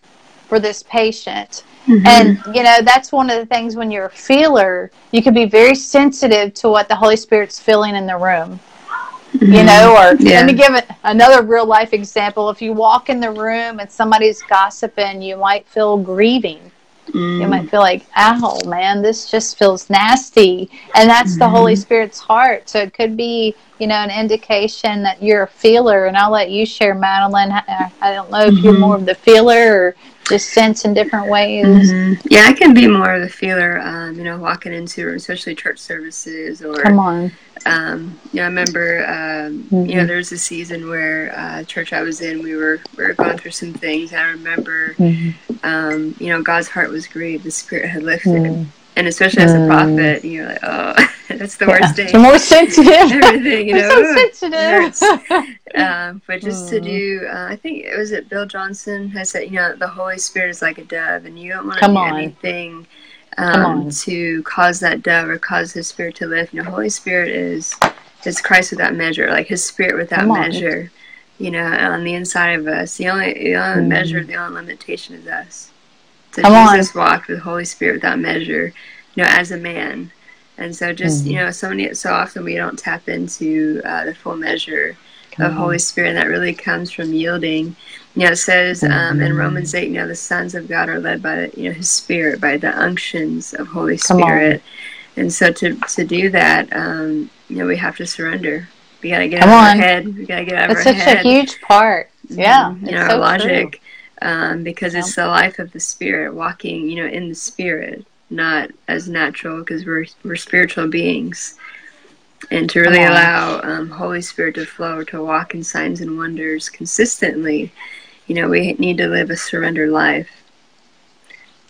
for this patient. Mm-hmm. And you know, that's one of the things when you're a feeler, you can be very sensitive to what the Holy Spirit's feeling in the room. Mm-hmm. You know, or yeah. let me give it another real life example. If you walk in the room and somebody's gossiping, you might feel grieving. Mm. You might feel like, ow, man, this just feels nasty. And that's mm-hmm. the Holy Spirit's heart. So it could be, you know, an indication that you're a feeler. And I'll let you share, Madeline. I, don't know if mm-hmm. you're more of the feeler or just sense in different ways. Mm-hmm. Yeah, I can be more of the feeler, um, you know, walking into especially church services or. Come on. Um, you know, I remember, um, mm-hmm. you know, mm-hmm. there was a season where uh, church I was in, we were we were going through some things. I remember, mm-hmm. um, you know, God's heart was grieved, the spirit had lifted, mm-hmm. And especially as a mm. prophet, you're like, oh, that's the yeah. worst thing. The more sensitive, everything, you know, so sensitive. um, but just to mm. do, uh, I think it was it Bill Johnson has said, you know, the Holy Spirit is like a dove, and you don't want to do on. anything um, to cause that dove or cause his spirit to lift. You know, Holy Spirit is is Christ without measure, like his spirit without measure. You know, on the inside of us, the only the only mm. measure, the only limitation is us. So Come Jesus on. walked with Holy Spirit without measure, you know, as a man. And so, just mm. you know, so many so often we don't tap into uh, the full measure Come of on. Holy Spirit. And that really comes from yielding you know, it says um, in Romans 8, you know, the sons of God are led by, the, you know, his spirit, by the unctions of Holy Spirit. And so to, to do that, um, you know, we have to surrender. We got to get Come out of our head. We got to get out That's of our head. That's such a huge part. Mm-hmm. Yeah. Mm-hmm. You know, so logic. Um, because it's the life of the spirit, walking, you know, in the spirit, not as natural, because we're, we're spiritual beings and to really allow um, Holy Spirit to flow, to walk in signs and wonders consistently, you know, we need to live a surrendered life.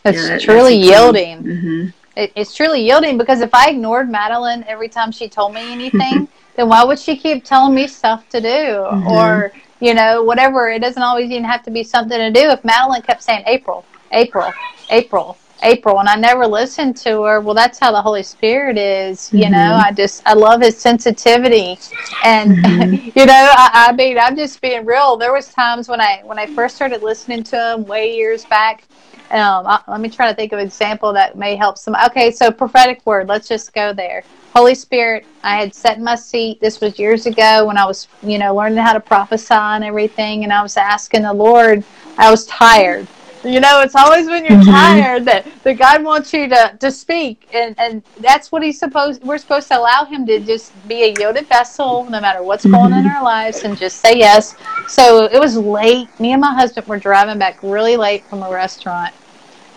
It's know, that, truly yielding. Mm-hmm. It, it's truly yielding because if I ignored Madeline every time she told me anything, then why would she keep telling me stuff to do mm-hmm. or you know whatever? It doesn't always even have to be something to do. If Madeline kept saying April, April, April, April, and I never listened to her. Well, that's how the Holy Spirit is. You mm-hmm. know, I just I love His sensitivity, and mm-hmm. you know, I, I mean, I'm just being real. There was times when I when I first started listening to Him way years back. Um, I, let me try to think of an example that may help some. Okay, so prophetic word. Let's just go there. Holy Spirit, I had in my seat. This was years ago when I was, you know, learning how to prophesy and everything, and I was asking the Lord. I was tired you know, it's always when you're mm-hmm. tired that, that God wants you to, to speak. And, and that's what he's supposed, we're supposed to allow him to just be a yielded vessel no matter what's mm-hmm. going on in our lives and just say yes. So it was late. Me and my husband were driving back really late from a restaurant.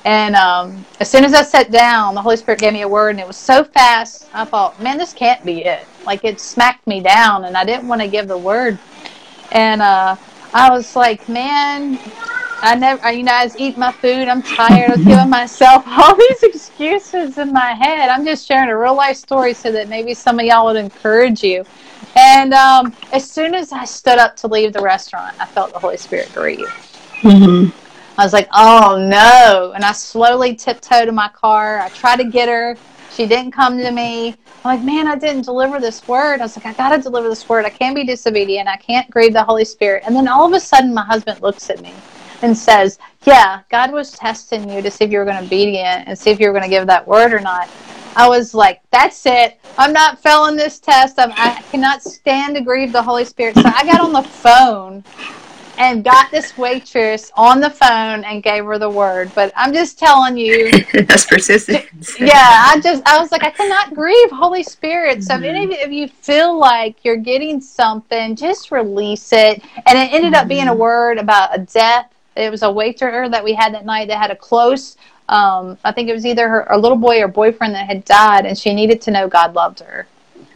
And um, as soon as I sat down, the Holy Spirit gave me a word, and it was so fast. I thought, man, this can't be it. Like it smacked me down, and I didn't want to give the word. And uh, I was like, man, I never, you know, I eating my food. I'm tired. I was giving myself all these excuses in my head. I'm just sharing a real life story so that maybe some of y'all would encourage you. And um, as soon as I stood up to leave the restaurant, I felt the Holy Spirit grieve. Mm-hmm. I was like, oh no. And I slowly tiptoed to my car. I tried to get her. She didn't come to me. I'm like, man, I didn't deliver this word. I was like, I got to deliver this word. I can't be disobedient. I can't grieve the Holy Spirit. And then all of a sudden, my husband looks at me and says, yeah, God was testing you to see if you were going to be obedient and see if you were going to give that word or not. I was like, that's it. I'm not failing this test. I'm, I cannot stand to grieve the Holy Spirit. So I got on the phone and got this waitress on the phone and gave her the word. But I'm just telling you, that's persistence. yeah, I just I was like, I cannot grieve Holy Spirit. So mm-hmm. if any of you feel like you're getting something, just release it. And it ended mm-hmm. up being a mm-hmm. word about a death. It was a waiter that we had that night that had a close. Um, I think it was either her a little boy or boyfriend that had died, and she needed to know God loved her.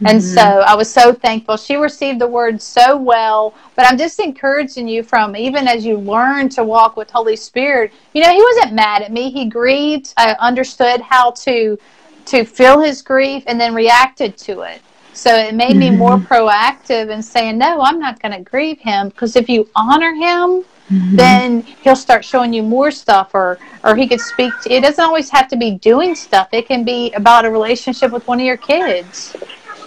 And mm-hmm. so I was so thankful. She received the word so well. But I'm just encouraging you from even as you learn to walk with Holy Spirit, you know, he wasn't mad at me. He grieved. I understood how to to feel his grief and then reacted to it. So it made mm-hmm. me more mm-hmm. proactive in saying, No, I'm not gonna grieve him because if you honor him, Mm-hmm. then he'll start showing you more stuff or or he could speak to it doesn't always have to be doing stuff it can be about a relationship with one of your kids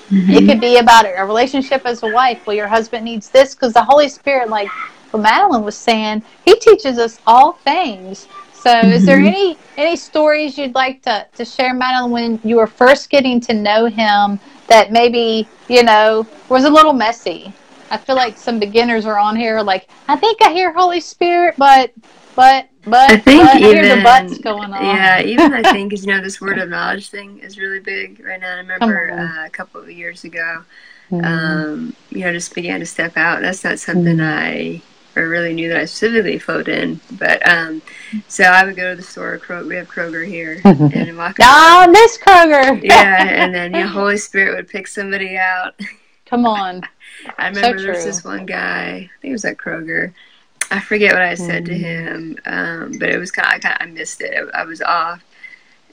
Mm-hmm. It could be about a relationship as a wife. Well, your husband needs this because the Holy Spirit, like what Madeline was saying, He teaches us all things. So, mm-hmm. is there mm-hmm. any any stories you'd like to to share, Madeline, when you were first getting to know Him that maybe you know was a little messy? I feel like some beginners are on here like, I think I hear Holy Spirit, but but But I think but even the butts going on. Yeah, even I think is you know this word of knowledge thing is really big right now. I remember uh, a couple of years ago, mm. um, you know, just began to step out. That's not something mm. I or really knew that I specifically flowed in. But um, so I would go to the store. we have Kroger here, and walk. Ah, this Kroger. yeah, and then the Holy Spirit would pick somebody out. Come on. I remember so there was this one guy. I think it was at Kroger. I forget what I said mm. to him, um, but it was kind of, I missed it. I, I was off.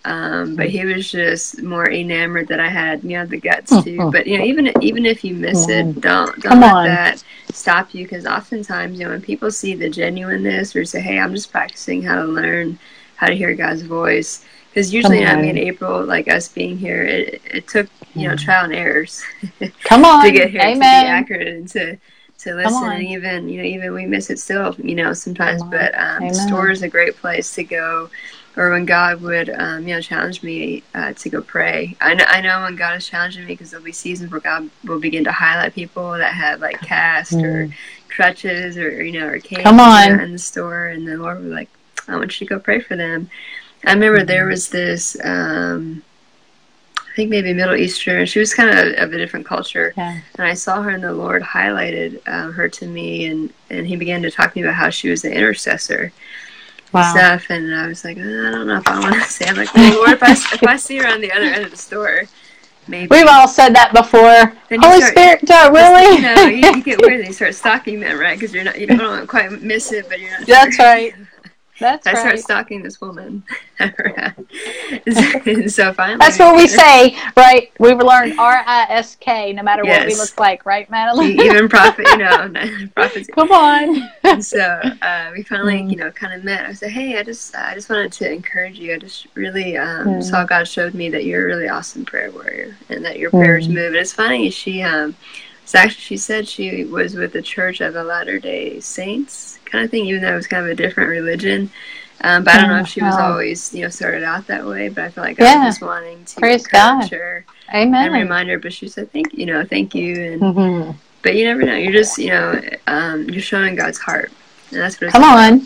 Um, but he was just more enamored that I had, you know, the guts to. But you know, even even if you miss it, don't don't Come let on. that stop you. Because oftentimes, you know, when people see the genuineness or say, "Hey, I'm just practicing how to learn how to hear God's voice," because usually, I mean, April, like us being here, it, it took you know trial and errors. Come on, to get here Amen. to be accurate and to to listen and even you know even we miss it still you know sometimes but um, store is a great place to go or when God would, um, you know, challenge me uh, to go pray. I know, I know when God is challenging me because there'll be seasons where God will begin to highlight people that have like cast mm. or crutches or you know or canes Come on. You know, in the store, and the Lord would like, I want you to go pray for them. I remember mm-hmm. there was this. Um, I think maybe Middle Eastern. She was kind of of a different culture, yeah. and I saw her, and the Lord highlighted uh, her to me, and and He began to talk to me about how she was an intercessor, wow. stuff, and I was like, I don't know if I want to say. I'm like, well, Lord, if I if I see her on the other end of the store, maybe. We've all said that before. Holy start, Spirit, don't really. You know, you, you, get weird and you start stalking them, right? Because you're not, you don't quite miss it, but you're not. That's sure. right. That's I right. start stalking this woman. so finally, that's what we say, right? We've learned R I S K, no matter yes. what we look like, right, Madeline? Even prophet, you know, prophets. Come on. and so uh, we finally, mm. you know, kind of met. I said, "Hey, I just, I just wanted to encourage you. I just really um, mm. saw God showed me that you're a really awesome prayer warrior, and that your prayers mm. move." And it's funny, she, um, so actually, she said she was with the Church of the Latter Day Saints kind of thing, even though it was kind of a different religion. Um, but I don't know if she was always, you know, started out that way. But I feel like yeah. I was just wanting to Praise encourage God. her Amen. and remind her. But she said, "Thank you you know, thank you." And mm-hmm. but you never know. You're just, you know, um, you're showing God's heart, and that's what. Come on.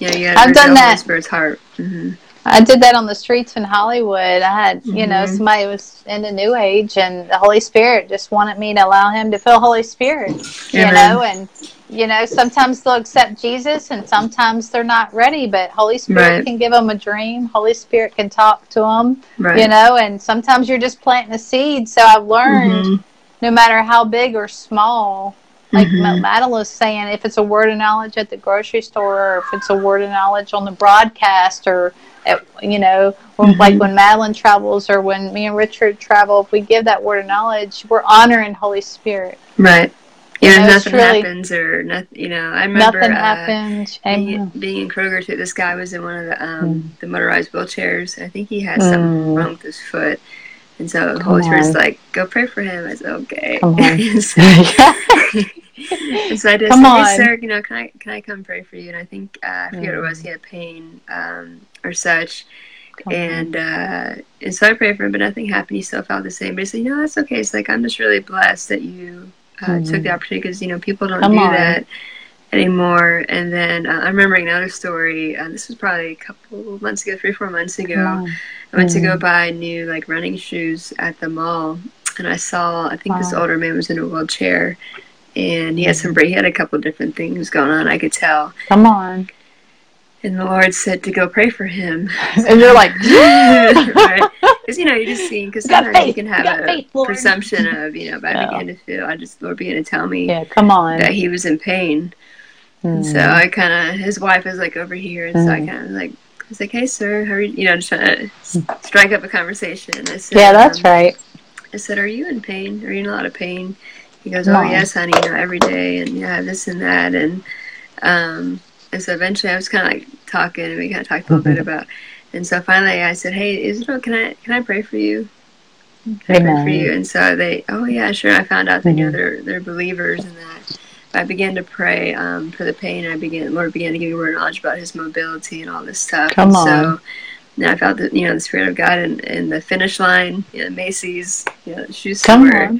Yeah, you I've done that. Spirit's heart. Mm-hmm. I did that on the streets in Hollywood. I had, you mm-hmm. know, somebody was in the New Age, and the Holy Spirit just wanted me to allow him to feel Holy Spirit, you know, and you know, sometimes they'll accept Jesus, and sometimes they're not ready. But Holy Spirit right. can give them a dream. Holy Spirit can talk to them, right. you know, and sometimes you're just planting a seed. So I've learned, mm-hmm. no matter how big or small, like mm-hmm. Madeline's saying, if it's a word of knowledge at the grocery store, or if it's a word of knowledge on the broadcast, or at, you know, mm-hmm. like when Madeline travels or when me and Richard travel, if we give that word of knowledge, we're honoring Holy Spirit. Right. Yeah, you know, nothing really, happens or nothing. You know, I remember nothing uh, happens. Being, being, in Kroger too. This guy was in one of the um, mm. the motorized wheelchairs. I think he had mm. something wrong with his foot, and so the Holy Spirit's like, "Go pray for him." I said, "Okay." so, and so I just come said, "Hey, sir, you know, can I can I come pray for you?" And I think uh, I forget mm. what it was. He had pain um, or such. and uh, and so I prayed for him, but nothing happened. He still felt the same. But he said, "You know, that's okay." It's like I'm just really blessed that you uh, mm-hmm. took the mm-hmm. opportunity because you know people don't Come do on. that anymore. And then uh, I'm remembering another story. Uh, this was probably a couple months ago, three four months ago. I went mm-hmm. to go mm-hmm. buy new like running shoes at the mall, and I saw I think wow. this older man was in a wheelchair, and he had some he had a couple different things going on. I could tell. Come on. And the Lord said to go pray for him. and you're like, right? Because you know you're just seeing. because sometimes faith. you can have a faith, presumption of you know. But I began to feel I just Lord began to tell me, yeah, come on, that he was in pain. Mm. And so mm. I kind of his wife is like over here, and mm. so I mm. kind of like I was like, hey sir, how are you? You know, just trying to strike up a conversation. I said, yeah, that's um, right. I said, are you in pain? Are you in a lot of pain? He goes, oh yes, honey, you know, every day, and yeah, this and that, and um and so eventually I was kind of like talking, and we kind of talked a little mm-hmm. bit about. And so finally I said, "Hey, Israel, can I can I pray for you? Can I pray for you?" And so they, oh yeah, sure. I found out that you know mm-hmm. they're they're believers and that. I began to pray um, for the pain. I began, Lord began to give me more knowledge about His mobility and all this stuff. Come and on. So now I felt that you know the Spirit of God in, in the finish line, you know, Macy's, you know, shoe store.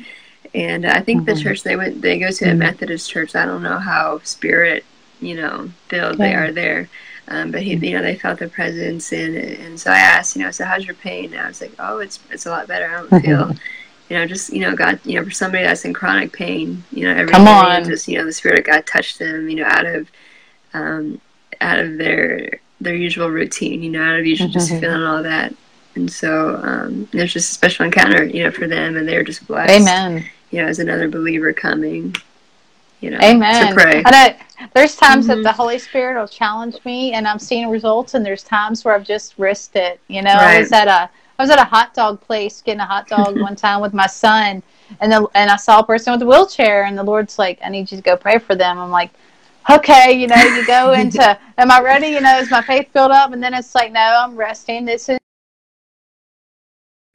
And I think mm-hmm. the church they went, they go to a mm-hmm. Methodist church. I don't know how Spirit you know build yeah. they are there um, but he, you know, they felt the presence, and and so I asked, you know, so how's your pain? And I was like, oh, it's it's a lot better. I don't feel, you know, just you know, God, you know, for somebody that's in chronic pain, you know, every Come on. just you know, the Spirit of God touched them, you know, out of, um, out of their their usual routine, you know, out of usual just feeling all that, and so um, there's just a special encounter, you know, for them, and they're just blessed. Amen. You know, as another believer coming, you know, Amen. to pray. And I, there's times mm-hmm. that the Holy Spirit will challenge me, and I'm seeing results, and there's times where I've just risked it. You know, right. I was at a I was at a hot dog place getting a hot dog one time with my son, and the, and I saw a person with a wheelchair, and the Lord's like, "I need you to go pray for them." I'm like, "Okay, you know, you go into, am I ready? You know, is my faith built up?" And then it's like, "No, I'm resting. This is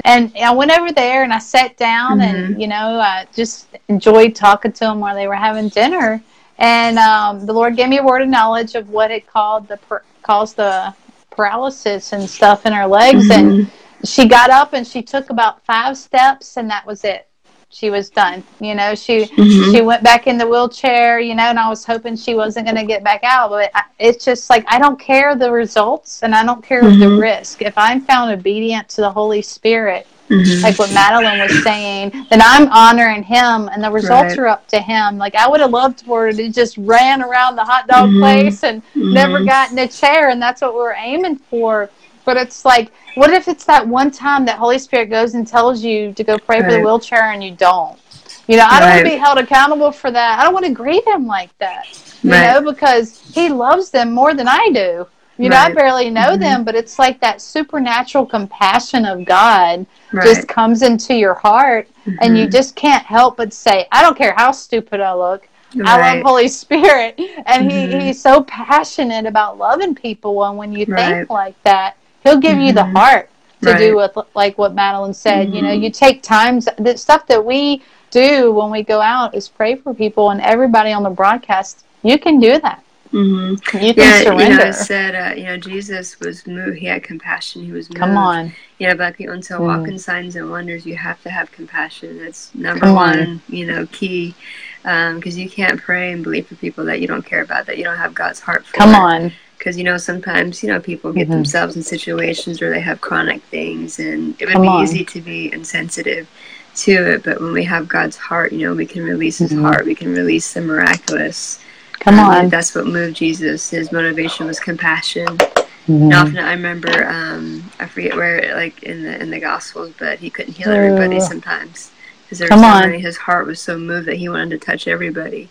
and I went over there and I sat down mm-hmm. and you know I just enjoyed talking to them while they were having dinner. And um, the Lord gave me a word of knowledge of what it called the per- caused the paralysis and stuff in her legs. Mm-hmm. And she got up and she took about five steps and that was it. She was done. You know, she mm-hmm. she went back in the wheelchair. You know, and I was hoping she wasn't going to get back out. But I, it's just like I don't care the results and I don't care the mm-hmm. risk. If I'm found obedient to the Holy Spirit, Mm-hmm. like what Madeline was saying, then I'm honoring him and the results right. are up to him. Like I would have loved for her to just ran around the hot dog mm-hmm. place and mm-hmm. never got in a chair and that's what we are aiming for. But it's like, what if it's that one time that Holy Spirit goes and tells you to go pray right. for the wheelchair and you don't? You know, I don't right. want to be held accountable for that. I don't want to grieve him like that. You know, because he loves them more than I do. You know, I barely know mm-hmm. them, but it's like that supernatural compassion of God right. just comes into your heart, mm-hmm. and you mm-hmm. just can't help but say, "I don't care how stupid I look." Right. I love Holy Spirit, and mm-hmm. he, he's so passionate about loving people. And when you right. think like that, He'll give you the mm-hmm. heart to do with like what Madeline said. You know, you take times the stuff that we do when we go out is pray for people, and everybody on the broadcast. You can do that. Mm-hmm. You yeah, surrender. you know, said, uh, you know, Jesus was moved. He had compassion. He was moved. Come on. You know, but people, and so mm. walking signs and wonders, you have to have compassion. That's number Come one, on. you know, key. Because um, you can't pray and believe for people that you don't care about, that you don't have God's heart for. Come on. Because, you know, sometimes, you know, people get mm-hmm. themselves in situations where they have chronic things, and it would Come be on. easy to be insensitive to it. But when we have God's heart, you know, we can release His mm-hmm. heart, we can release the miraculous Come on. that's what moved Jesus. His motivation was compassion. Mm-hmm. And often I remember, um, I forget where, like in the in the Gospels, but he couldn't heal everybody sometimes because there was so many. His heart was so moved that he wanted to touch everybody,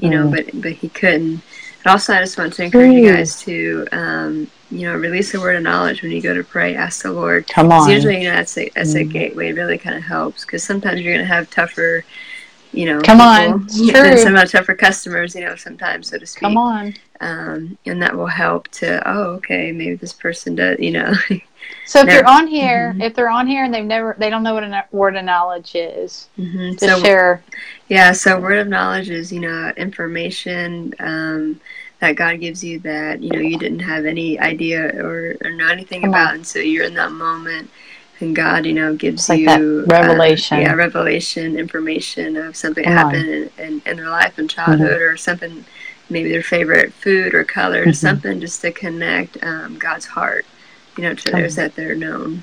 you know, but but he couldn't. But also, I just want to encourage you guys to, um, you know, release the word of knowledge when you go to pray. Ask the Lord. Come on. Usually, you know, that's a that's mm. a gateway. It really kind of helps because sometimes you're going to have tougher you know, come on, true. Some of tougher customers, you know, sometimes so to speak. Come on, um, and that will help to. Oh, okay, maybe this person does, you know. so if they're on here, mm-hmm. if they're on here and they've never, they don't know what a word of knowledge is, mm-hmm. to so, share. Yeah, so word of knowledge is you know information. Um, that God gives you that you know you didn't have any idea or, or know anything Come about, on. and so you're in that moment and God, you know, gives like you revelation, uh, yeah, revelation, information of something that happened in, in, in, their life in childhood, mm-hmm. or something, maybe their favorite food or color, mm-hmm. something just to connect um, God's heart, you know, to those that they're known.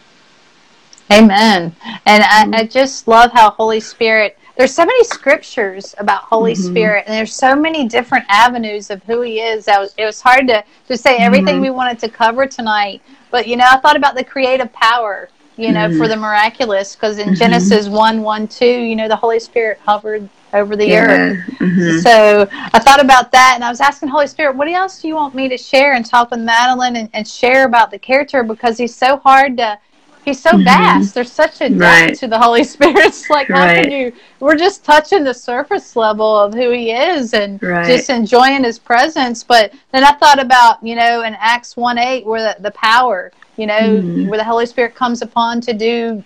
Amen. And mm-hmm. I, I, just love how Holy Spirit. There's so many scriptures about Holy mm-hmm. Spirit, and there's so many different avenues of who He is. That was, it was hard to to say everything mm-hmm. we wanted to cover tonight, but you know, I thought about the creative power you know, mm-hmm. for the miraculous. Because in mm-hmm. Genesis 1 1 2, you know, the Holy Spirit hovered over the yeah. earth. Mm-hmm. So I thought about that and I was asking Holy Spirit, what else do you want me to share and talk with Madeline and, and share about the character because he's so hard to he's so mm-hmm. vast. There's such a depth right. to the Holy Spirit. It's like how right. can you we're just touching the surface level of who he is and right. just enjoying his presence. But then I thought about, you know, in Acts one eight where the, the power you know, mm-hmm. where the Holy Spirit comes upon to do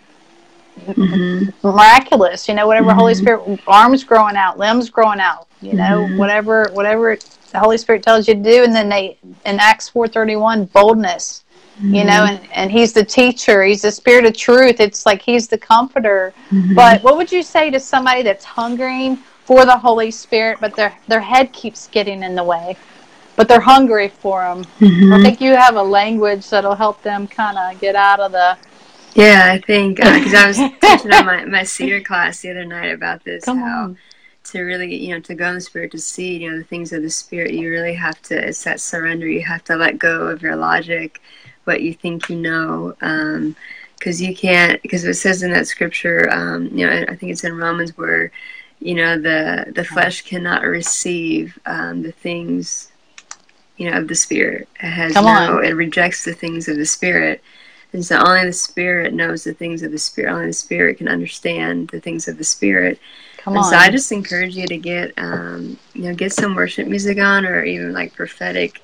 mm-hmm. miraculous, you know, whatever mm-hmm. Holy Spirit arms growing out, limbs growing out, you know, mm-hmm. whatever whatever the Holy Spirit tells you to do and then they in Acts 4:31 boldness. You know, mm-hmm. and, and he's the teacher, he's the spirit of truth. It's like he's the comforter. Mm-hmm. But what would you say to somebody that's hungering for the Holy Spirit but their their head keeps getting in the way? but they're hungry for them. Mm-hmm. I think you have a language that'll help them kind of get out of the. Yeah, I think because uh, I was teaching on my my cedar class the other night about this Come how. On to really you know to go in the spirit to see you know the things of the spirit you really have to it's that surrender you have to let go of your logic what you think you know because um, you can't because it says in that scripture um, you know i think it's in romans where you know the the flesh cannot receive um, the things you know of the spirit it has Come no on. it rejects the things of the spirit and so only the spirit knows the things of the spirit only the spirit can understand the things of the spirit Come and on. so I just encourage you to get, um, you know, get some worship music on, or even like prophetic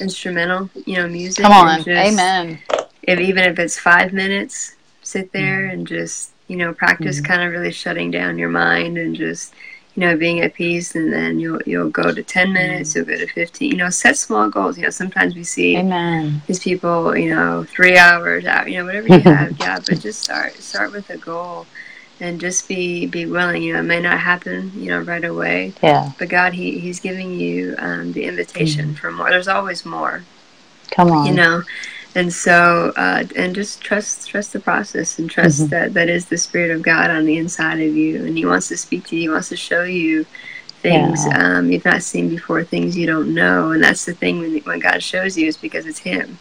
instrumental, you know, music. Come on, just, amen. If even if it's five minutes, sit there mm and just, you know, practice mm kind of really shutting down your mind and just, you know, being at peace. And then you'll you'll go to ten minutes, you'll go to fifteen. You know, set small goals. You know, sometimes we see amen. these people, you know, three hours out. You know, whatever you have, yeah. But just start start with a goal and just be be willing. You know, it may not happen, you know, right away. Yeah. But God, He He's giving you um, the invitation mm-hmm. for more. There's always more. Come on. You know, and so uh, and just trust trust the process and trust mm-hmm. that that is the Spirit of God on the inside of you, and He wants to speak to you. He wants to show you things yeah. um, you've not seen before, things you don't know, and that's the thing when when God shows you is because it's Him.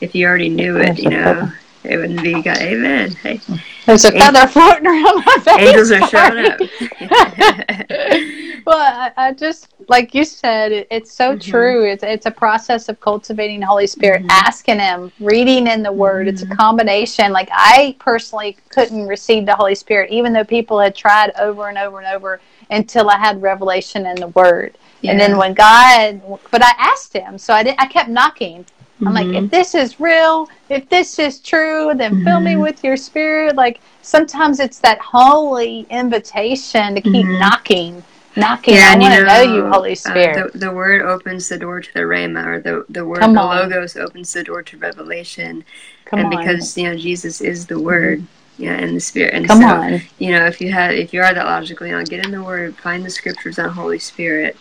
If you already knew it, you know it wouldn't be God. Amen. Hey. There's a feather floating around my face. Angels are showing up. well, I, I, just like you said, it, it's so mm-hmm. true. It's it's a process of cultivating the Holy Spirit, mm-hmm. asking Him, reading in the Word. Mm-hmm. It's a mm-hmm. combination. Like I personally couldn't receive the Holy Spirit, even though people had tried over and over and over until I had revelation in the Word. Yeah. And then when God, but I asked Him, so I did. I kept knocking I'm like, if mm-hmm. this is real, if this is true, then mm-hmm. fill me mm-hmm. with your spirit. Like sometimes it's that holy invitation to keep mm-hmm. knocking, knocking. Yeah, I want to know, know, you, Holy Spirit. Uh, the, the, word opens the door to the Rhema, or the, the word, Come the on. logos opens the door to revelation. Come and on. because, you know, Jesus is the word. Yeah, and the spirit. And Come so, on. you know, if you have, if you are that logical, you know, get in the Word, find the scriptures on Holy Spirit,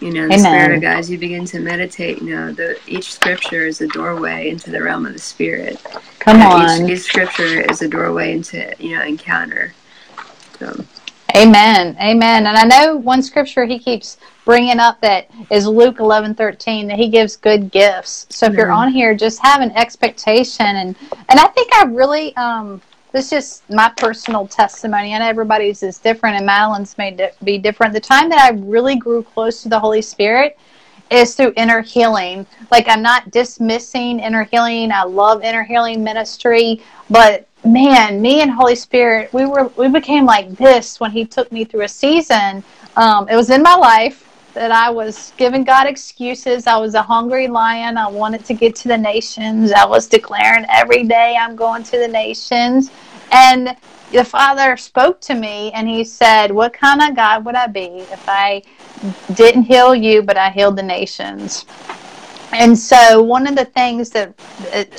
you know, the Amen. spirit of God, as you begin to meditate, you know, the each scripture is a doorway into the realm of the spirit. Come on. Each, each scripture is a doorway into, you know, encounter. So. Amen. Amen. And I know one scripture he keeps bringing up that is Luke 11, 13, that he gives good gifts. So if mm-hmm. you're on here, just have an expectation. And, and I think I really, um, this is just my personal testimony. and everybody's is different, and Madeline's may be different. The time that I really grew close to the Holy Spirit is through inner healing. Like, I'm not dismissing inner healing. I love inner healing ministry, but man, me and Holy Spirit, we were we became like this when He took me through a season. Um, it was in my life that I was giving God excuses. I was a hungry lion. I wanted to get to the nations. I was declaring every day I'm going to the nations. And the Father spoke to me and he said, What kind of God would I be if I didn't heal you, but I healed the nations? And so, one of the things that,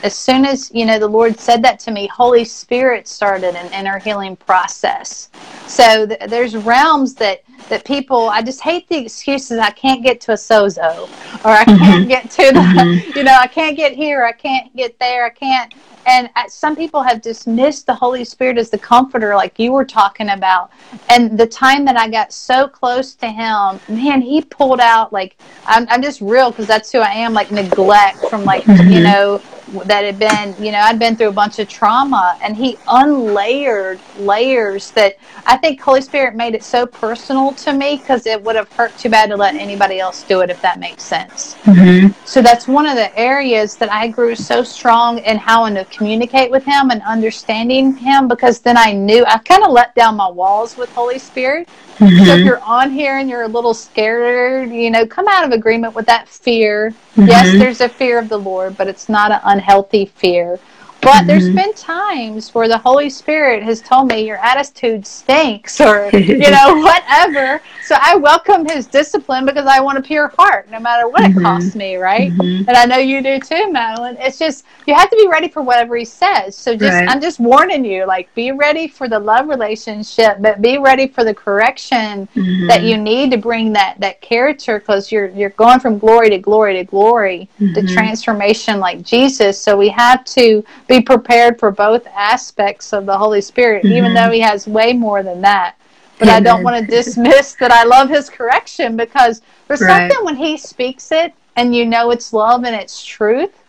as soon as you know, the Lord said that to me, Holy Spirit started an inner healing process. So th- there's realms that that people. I just hate the excuses. I can't get to a sozo, or I can't mm-hmm. get to the. Mm-hmm. You know, I can't get here. I can't get there. I can't and some people have dismissed the holy spirit as the comforter like you were talking about and the time that i got so close to him man he pulled out like i'm, I'm just real because that's who i am like neglect from like mm-hmm. you know that had been, you know, I'd been through a bunch of trauma and he unlayered layers that I think Holy Spirit made it so personal to me because it would have hurt too bad to let anybody else do it if that makes sense. Mm-hmm. So that's one of the areas that I grew so strong in how to communicate with him and understanding him because then I knew I kind of let down my walls with Holy Spirit. Mm-hmm. So if you're on here and you're a little scared, you know, come out of agreement with that fear. Mm-hmm. Yes, there's a fear of the Lord, but it's not an unhealthy fear. But mm-hmm. there's been times where the Holy Spirit has told me your attitude stinks or, you know, whatever. So I welcome his discipline because I want a pure heart no matter what mm-hmm. it costs me, right? Mm-hmm. And I know you do too, Madeline. It's just, you have to be ready for whatever he says. So just, right. I'm just warning you, like, be ready for the love relationship, but be ready for the correction mm-hmm. that you need to bring that, that character because you're, you're going from glory to glory to glory, the mm-hmm. transformation like Jesus. So we have to be prepared for both aspects of the Holy Spirit, mm-hmm. even though He has way more than that. But Amen. I don't want to dismiss that I love His correction because there's right. something when He speaks it and you know it's love and it's truth.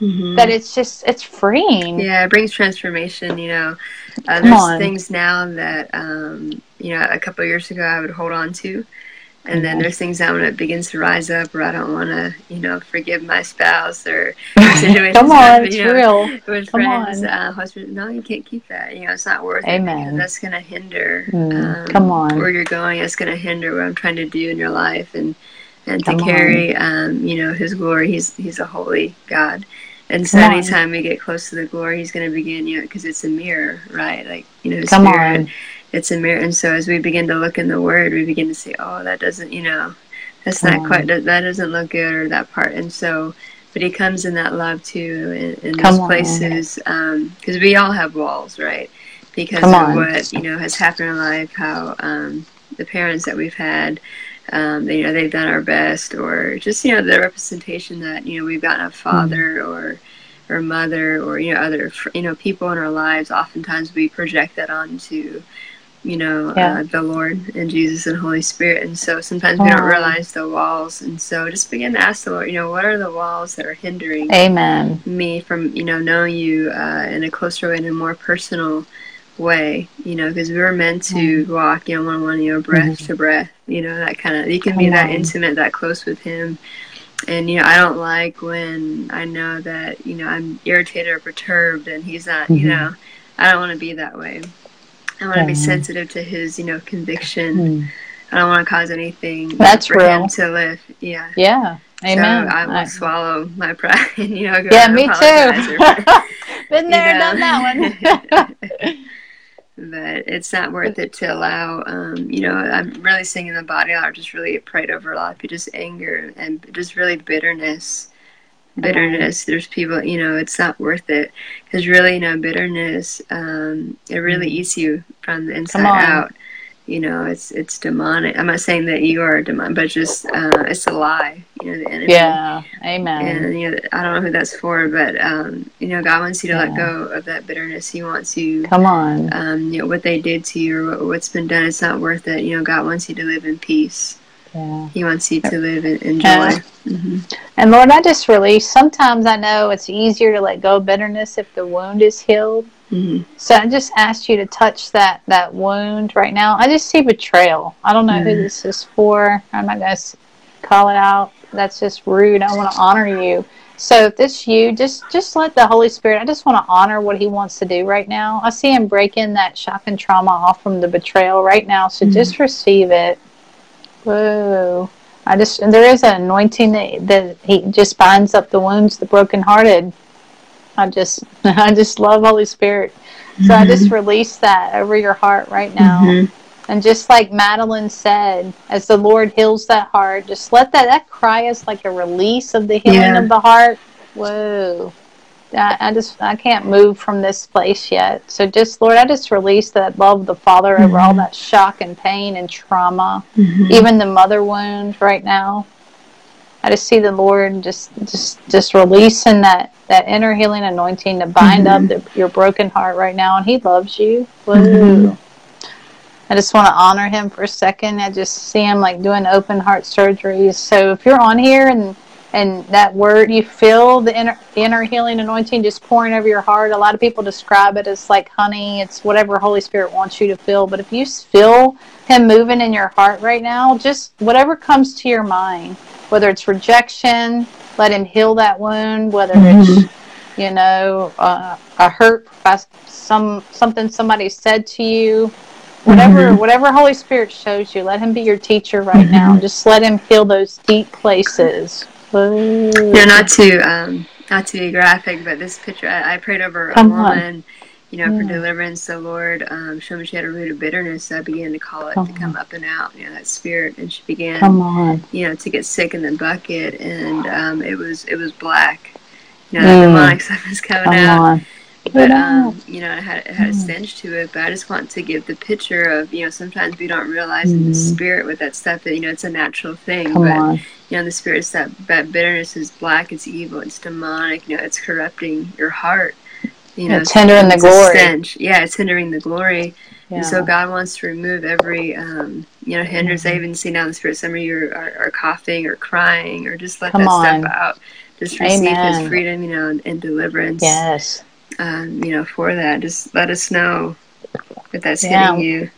Mm-hmm. That it's just it's freeing. Yeah, it brings transformation. You know, uh, there's things now that um, you know a couple years ago I would hold on to, and then there's things that when it begins to rise up where I don't want to, you know, forgive my spouse or situations. Come on, it's know, real. With Come friends, uh, husband, no, you can't keep that. You know, it's not worth Amen. it. That's going to hinder. Mm. Um, Come on. Where you're going, it's going to hinder what I'm trying to do in your life, and and to carry, um, you know, His glory. He's He's a holy God. And so Come anytime on. we get close to the glory, he's going to begin, you know, because it's a mirror, right? Like, you know, Come spirit. On it's a mirror. And so as we begin to look in the Word, we begin to see, oh, that doesn't, you know, that's not quite, that, that doesn't look good or that part. And so, but He comes in that love too, in, in those places, because um, we all have walls, right? Because of what, you know, has happened in life, how um, the parents that we've had, um, you know, they've done our best, or just, you know, the representation that, you know, we've gotten a father mm. or, or mother or you know other you know people in our lives oftentimes we project that onto you know, yeah. uh, the Lord and Jesus and Holy Spirit. And so sometimes we don't realize the walls. And so just begin to ask the Lord, you know, what are the walls that are hindering Amen. me from, you know, knowing you uh, in a closer way, in a more personal way, you know, because we were meant to mm-hmm. walk, you know, one on one, you know, breath mm-hmm. to breath, you know, that kind of, you can Come be that intimate, that close with Him. And, you know, I don't like when I know that, you know, I'm irritated or perturbed and He's not, mm-hmm. you know, I don't want to be that way. I want to be sensitive to his, you know, conviction. Mm. I don't want to cause anything That's for real. him to live. Yeah. Yeah. Amen. So I will I, swallow my pride. you know, yeah, me too. Been there, done that one. but it's not worth it to allow. Um, you know, I'm really seeing in the body. I just really prayed over a lot of just anger and just really bitterness bitterness. There's people you know it's not worth it. Because really you know bitterness um it really mm. eats you from the inside out. You know it's it's demonic. I'm not saying that you are demonic but just uh it's a lie. You know the enemy. Yeah. Amen. And you know i don't know who that's for but um you know god wants you to yeah. let go of that bitterness. He wants you come on. um you know what they did to you or what, what's been done it's not worth it. You know god wants you to live in peace yeah. He wants you to live in, in joy. Yeah. Mm-hmm. And Lord, I just release. Sometimes I know it's easier to let go of bitterness if the wound is healed. Mm-hmm. So I just asked you to touch that that wound right now. I just see betrayal. I don't know mm-hmm. who this is for. I'm not going to call it out. That's just rude. I want to honor you. So if this you, just just let the Holy Spirit. I just want to honor what He wants to do right now. I see Him breaking that shock and trauma off from the betrayal right now. So mm-hmm. just receive it. Whoa. I just there is an anointing that, that he just binds up the wounds, the brokenhearted. I just I just love Holy Spirit. So mm-hmm. I just mm-hmm. release that over your heart right now. Mm-hmm. And just like Madeline said, as the Lord heals that heart, just let that that cry is like a release of the healing yeah. of the heart. Whoa. I, I, just I can't move from this place yet. So just Lord, I just release that love of the Father mm-hmm. over all mm-hmm. that shock and pain and trauma, mm-hmm. even the mother wound right now. I just see the Lord just just just releasing that that inner healing anointing to bind mm-hmm. up the, your broken heart right now, and He loves you. Mm-hmm. I just want to honor Him for a second. I just see Him like doing open heart surgeries. So if you're on here and and that word you feel the inner, inner healing anointing just pouring over your heart a lot of people describe it as like honey it's whatever holy spirit wants you to feel but if you feel him moving in your heart right now just whatever comes to your mind whether it's rejection let him heal that wound whether mm-hmm. it's you know uh, a hurt by some something somebody said to you whatever mm-hmm. whatever holy spirit shows you let him be your teacher right mm-hmm. now just let him heal those deep places yeah, not to um, not to be graphic, but this picture, I, I prayed over Come a woman. On you know, for deliverance, the Lord um, showed me she had a root of bitterness. So I began to call it come to come up and out, you know, that spirit, and she began, come on. you know, to get sick in the bucket, and um, it was it was black. You know, mm. the demonic stuff was coming come out. On. But um, you know, it had it had a mm. stench to it. But I just want to give the picture of you know sometimes we don't realize mm. in the mm-hmm. spirit with that stuff that you know it's a natural thing. Come but on. You know the spirit that that bitterness is black, it's evil, it's demonic. You know, it's corrupting your heart you know, it's hindering the glory. Stench. Yeah, it's hindering the glory. Yeah. And so God wants to remove every, um, you know, hindrance. Mm-hmm. I even see now in the spirit, some of you are, are, coughing or crying or just let Come that on. stuff out. Just receive Amen. His freedom, you know, and, and deliverance. Yes. Um, you know, for that, just let us know if that's yeah. hitting you.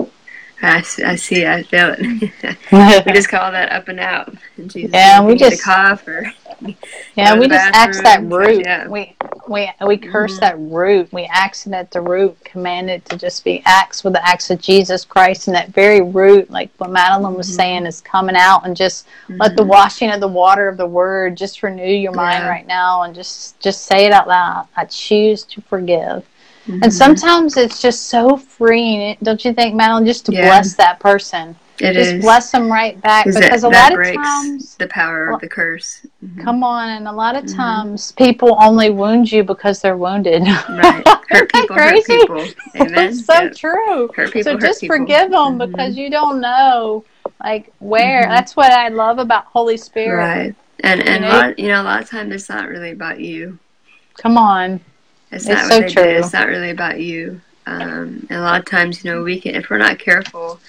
I, I see, I feel it. we just call that up and out. In Jesus yeah, we just cough or yeah, we just axe that root. Yeah. We we we curse mm-hmm. that root. We axe it at the root, command it to just be axed with the axe of Jesus Christ, and that very root, like what Madeline was mm-hmm. saying, is coming out, and just mm-hmm. let the mm-hmm. washing of the water of the Word just renew your mind yeah. right now, and just just say it out loud. I choose to forgive. And mm-hmm. sometimes it's just so freeing, don't you think, Madeline? Just to yeah. bless that person it just is. bless them right back because that, a lot of times the power well, of the curse. Mm-hmm. Come on, and a lot of mm-hmm. times mm-hmm. people only wound you because they're wounded. Right, hurt people, hurt people. Amen. That's so true. Hurt people, so just people. forgive them mm-hmm. because you don't know, like where. Mm-hmm. That's what I love about Holy Spirit. Right, and and you know, lot, you know a lot of times it's not really about you. Come on, it's, it's so true. It's not really about you. Um, and a lot of times, you know, we can if we're not careful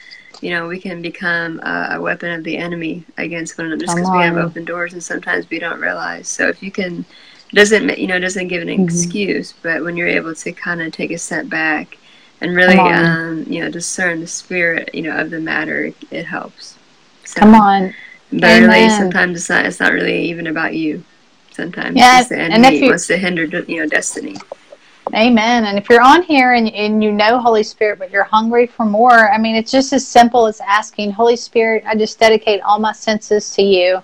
you know, we can become a, a weapon of the enemy against one another just because we have open doors and sometimes we don't realize. So if you can, doesn't you know doesn't give an mm-hmm. excuse, but when you're able to kind of take a step back and really um, you know discern the spirit you know of the matter, it, it helps. So, Come on. But Amen. really, sometimes it's not. It's not really even about you. Sometimes the enemy and if you, wants to hinder you know destiny. Amen. And if you're on here and, and you know Holy Spirit, but you're hungry for more, I mean, it's just as simple as asking, Holy Spirit, I just dedicate all my senses to you.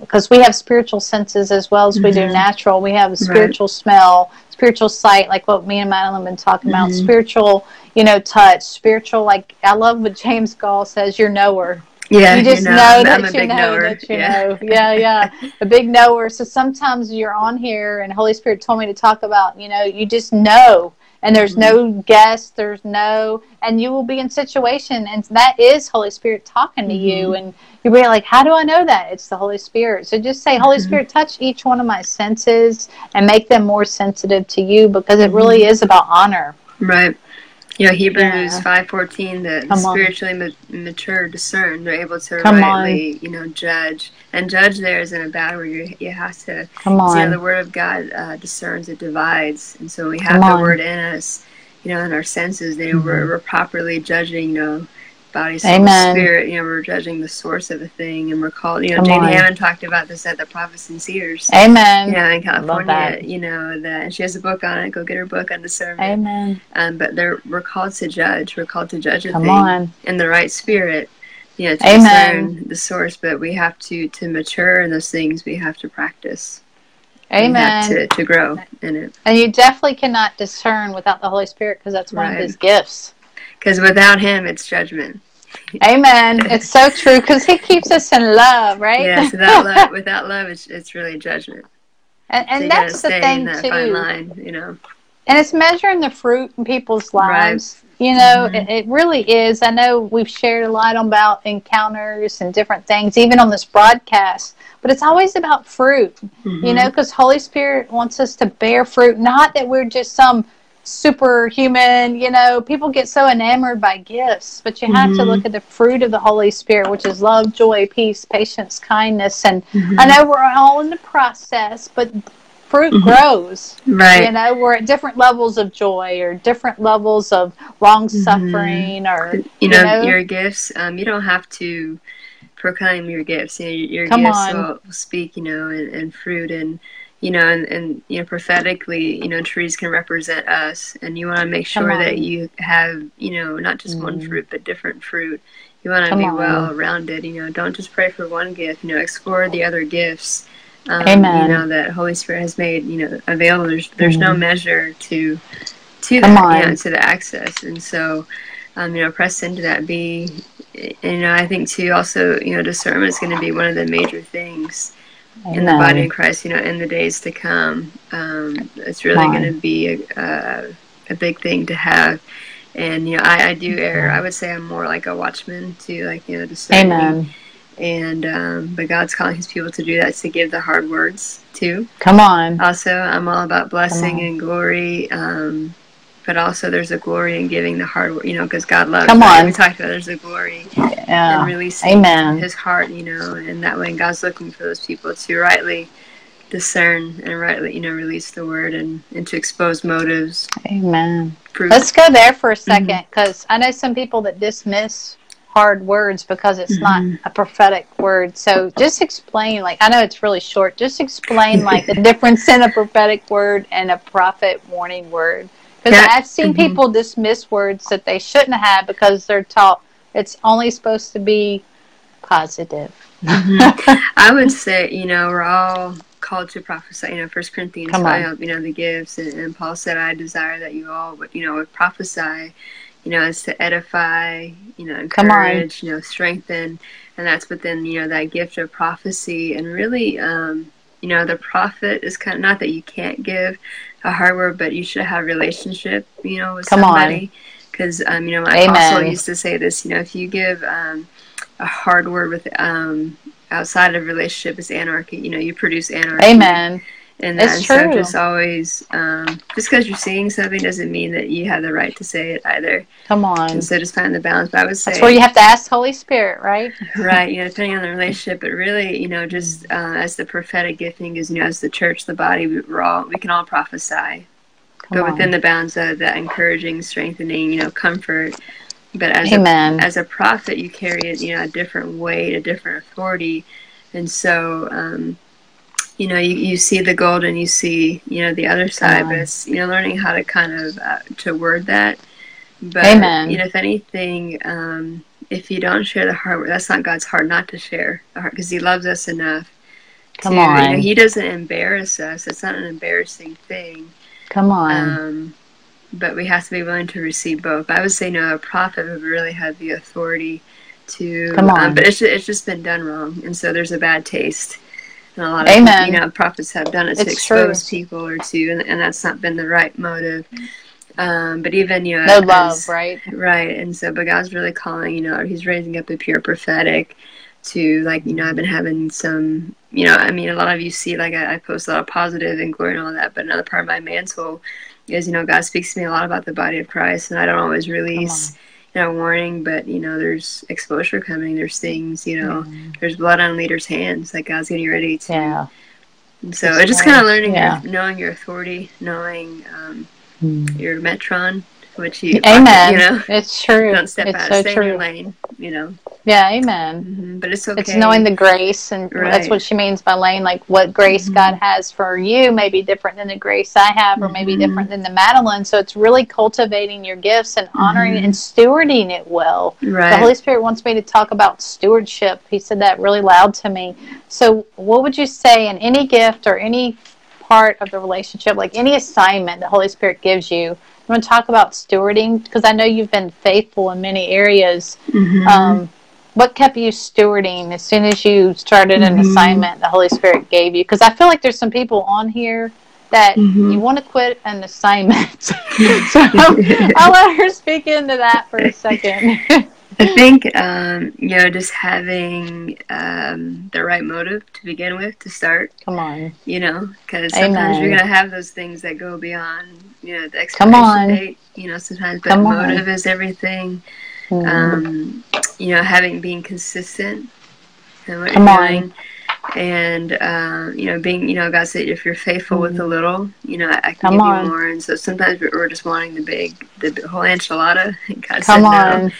Because we have spiritual senses as well as we mm-hmm. do natural. We have a spiritual right. smell, spiritual sight, like what me and Madeline have been talking mm-hmm. about, spiritual, you know, touch, spiritual, like I love what James Goll says, you're knower. Yeah, you just you know, know that you know knower. that you yeah. know. Yeah, yeah, a big knower. So sometimes you're on here, and Holy Spirit told me to talk about. You know, you just know, and there's mm-hmm. no guess, there's no, and you will be in situation, and that is Holy Spirit talking to mm-hmm. you, and you'll be like, "How do I know that?" It's the Holy Spirit. So just say, "Holy mm-hmm. Spirit, touch each one of my senses and make them more sensitive to you," because it really mm-hmm. is about honor. Right. You know, Hebrews yeah. five fourteen, the, the spiritually ma- mature discern, they're able to Come rightly, on. you know, judge. And judge there isn't a bad word. You, you have to. Come on. You know, the word of God uh, discerns, it divides, and so we have Come the on. word in us, you know, in our senses. Know, mm-hmm. we're, we're properly judging, you know, body, soul, Amen. spirit. You know, we're judging the source of a thing, and we're called. You know, Come Janie Hamon talked about this at the Prophets and Seers. Amen. You know, in California. You know that she has a book on it. Go get her book on discernment. Amen. Um, but they're we're called to judge. We're called to judge a Come thing on. in the right spirit. You know, to Amen. discern the source. But we have to to mature in those things. We have to practice. Amen. To, to grow in it. And you definitely cannot discern without the Holy Spirit because that's one right. of His gifts. Because without Him, it's judgment. Amen. It's so true because He keeps us in love, right? Yes, without love, without love, it's it's really judgment. And, and so that's the thing that too. Line, you know. And it's measuring the fruit in people's lives. Right. You know, mm-hmm. it, it, really is. I know we've shared a lot about encounters and different things, even on this broadcast. But it's always about fruit. Mm-hmm. You know, because Holy Spirit wants us to bear fruit. Not that we're just some superhuman. You know, people get so enamored by gifts, but you have mm-hmm. to look at the fruit of the Holy Spirit, which is love, joy, peace, patience, kindness. And mm-hmm. I know we're all in the process, but fruit mm-hmm. grows. Right. You know, we're at different levels of joy or different levels of long mm-hmm. suffering or you know, you know, your gifts. Um, you don't have to proclaim your gifts. You know, your Come gifts will, will speak. You know, and, and fruit and you know, and, and you know, prophetically, you know, trees can represent us, and you want to make sure that you have, you know, not just mm. one fruit but different fruit. You want to be on. well rounded. You know, don't just pray for one gift. You know, explore the other gifts Um, Amen. You know that Holy Spirit has made you know available. There's there's mm-hmm. no measure to to Come that you know, to the access, and so um, you know press into that. Be you know I think too also you know discernment is going to be one of the major things Amen. in the body of Christ. You know in the days to come, um, it's really going to be a, a, a big thing to have. And you know I, I do err. I would say I'm more like a watchman to like you know discerning. Amen and um, but God's calling His people to do that to give the hard words too. Come on. Also, I'm all about blessing and glory, um, but also there's a glory in giving the hard, work, you know, because God loves. Come right? on. We talked about there's a glory yeah. in releasing Amen. His heart, you know, and that way God's looking for those people to rightly discern and rightly, you know, release the word and, and to expose motives. Amen. Proof. Let's go there for a second because mm-hmm. I know some people that dismiss hard words because it's mm-hmm. not a prophetic word. So just explain, like, I know it's really short. Just explain, like, the difference in a prophetic word and a prophet warning word. Because yeah. I've seen mm-hmm. people dismiss words that they shouldn't have because they're taught it's only supposed to be positive. Mm-hmm. I would say, you know, we're all called to prophesy. You know, First Corinthians five, you know, the gifts, and, and Paul said, "I desire that you all, would, you know, would prophesy." you know, is to edify, you know, encourage, you know, strengthen, and that's within you know that gift of prophecy, and really, um, you know, the prophet is kind of not that you can't give a hard word, but you should have relationship, you know, with Come somebody, because um, you know, my Amen. apostle used to say this, you know, if you give um, a hard word with um outside of relationship is anarchy, you know, you produce anarchy. Amen and that. It's true. So just always, um, just because you're seeing something doesn't mean that you have the right to say it either. Come on. And so just find the balance. But I would say that's where you have to ask Holy Spirit, right? right. You know, depending on the relationship, but really, you know, just uh, as the prophetic gifting is, you know, as the church, the body, we're all we can all prophesy, Come but on. within the bounds of that encouraging, strengthening, you know, comfort. But as Amen. a as a prophet, you carry it, you know, a different weight, a different authority, and so. Um, you know, you, you see the gold and you see, you know, the other side, but it's, you know, learning how to kind of, uh, to word that. But, Amen. you know, if anything, um, if you don't share the heart, that's not God's heart not to share the heart because he loves us enough. Come to, on. You know, he doesn't embarrass us. It's not an embarrassing thing. Come on. Um, but we have to be willing to receive both. I would say, no, a prophet would really have the authority to. Come on. Um, but it's, it's just been done wrong. And so there's a bad taste and a lot of Amen. you know prophets have done it to expose true. people or to, and, and that's not been the right motive. Um, but even you know, no love, right? Right, and so, but God's really calling. You know, He's raising up a pure prophetic to like you know I've been having some you know I mean a lot of you see like I, I post a lot of positive and glory and all that, but another part of my mantle is you know God speaks to me a lot about the body of Christ, and I don't always release know, warning, but you know, there's exposure coming. There's things, you know, mm. there's blood on leaders' hands. Like God's getting ready to. Yeah. So it's just kind of learning, yeah. your, knowing your authority, knowing um, mm. your metron, which you, amen. You know, it's true. Don't step it's out. So Stay true. in your lane. You know. Yeah, amen. Mm-hmm. But it's okay. It's knowing the grace, and right. that's what she means by lane. Like what grace mm-hmm. God has for you may be different than the grace I have, or maybe mm-hmm. different than the Madeline. So it's really cultivating your gifts and honoring and mm-hmm. stewarding it well. Right. The Holy Spirit wants me to talk about stewardship. He said that really loud to me. So, what would you say in any gift or any part of the relationship, like any assignment the Holy Spirit gives you? I'm going to talk about stewarding because I know you've been faithful in many areas. Mm-hmm. Um, what kept you stewarding as soon as you started an mm-hmm. assignment the Holy Spirit gave you? Because I feel like there's some people on here that mm-hmm. you want to quit an assignment. so I'll let her speak into that for a second. I think um, you know just having um, the right motive to begin with to start. Come on, you know, because sometimes Amen. you're gonna have those things that go beyond you know the expiration date. You know, sometimes, but Come motive on. is everything. Mm-hmm. Um, you know, having being consistent and what Come you're doing. And uh, you know, being you know, God said if you're faithful mm-hmm. with a mm-hmm. little, you know, I, can Come give on. you more. And so sometimes we're just wanting the big, the whole enchilada. And God Come said on.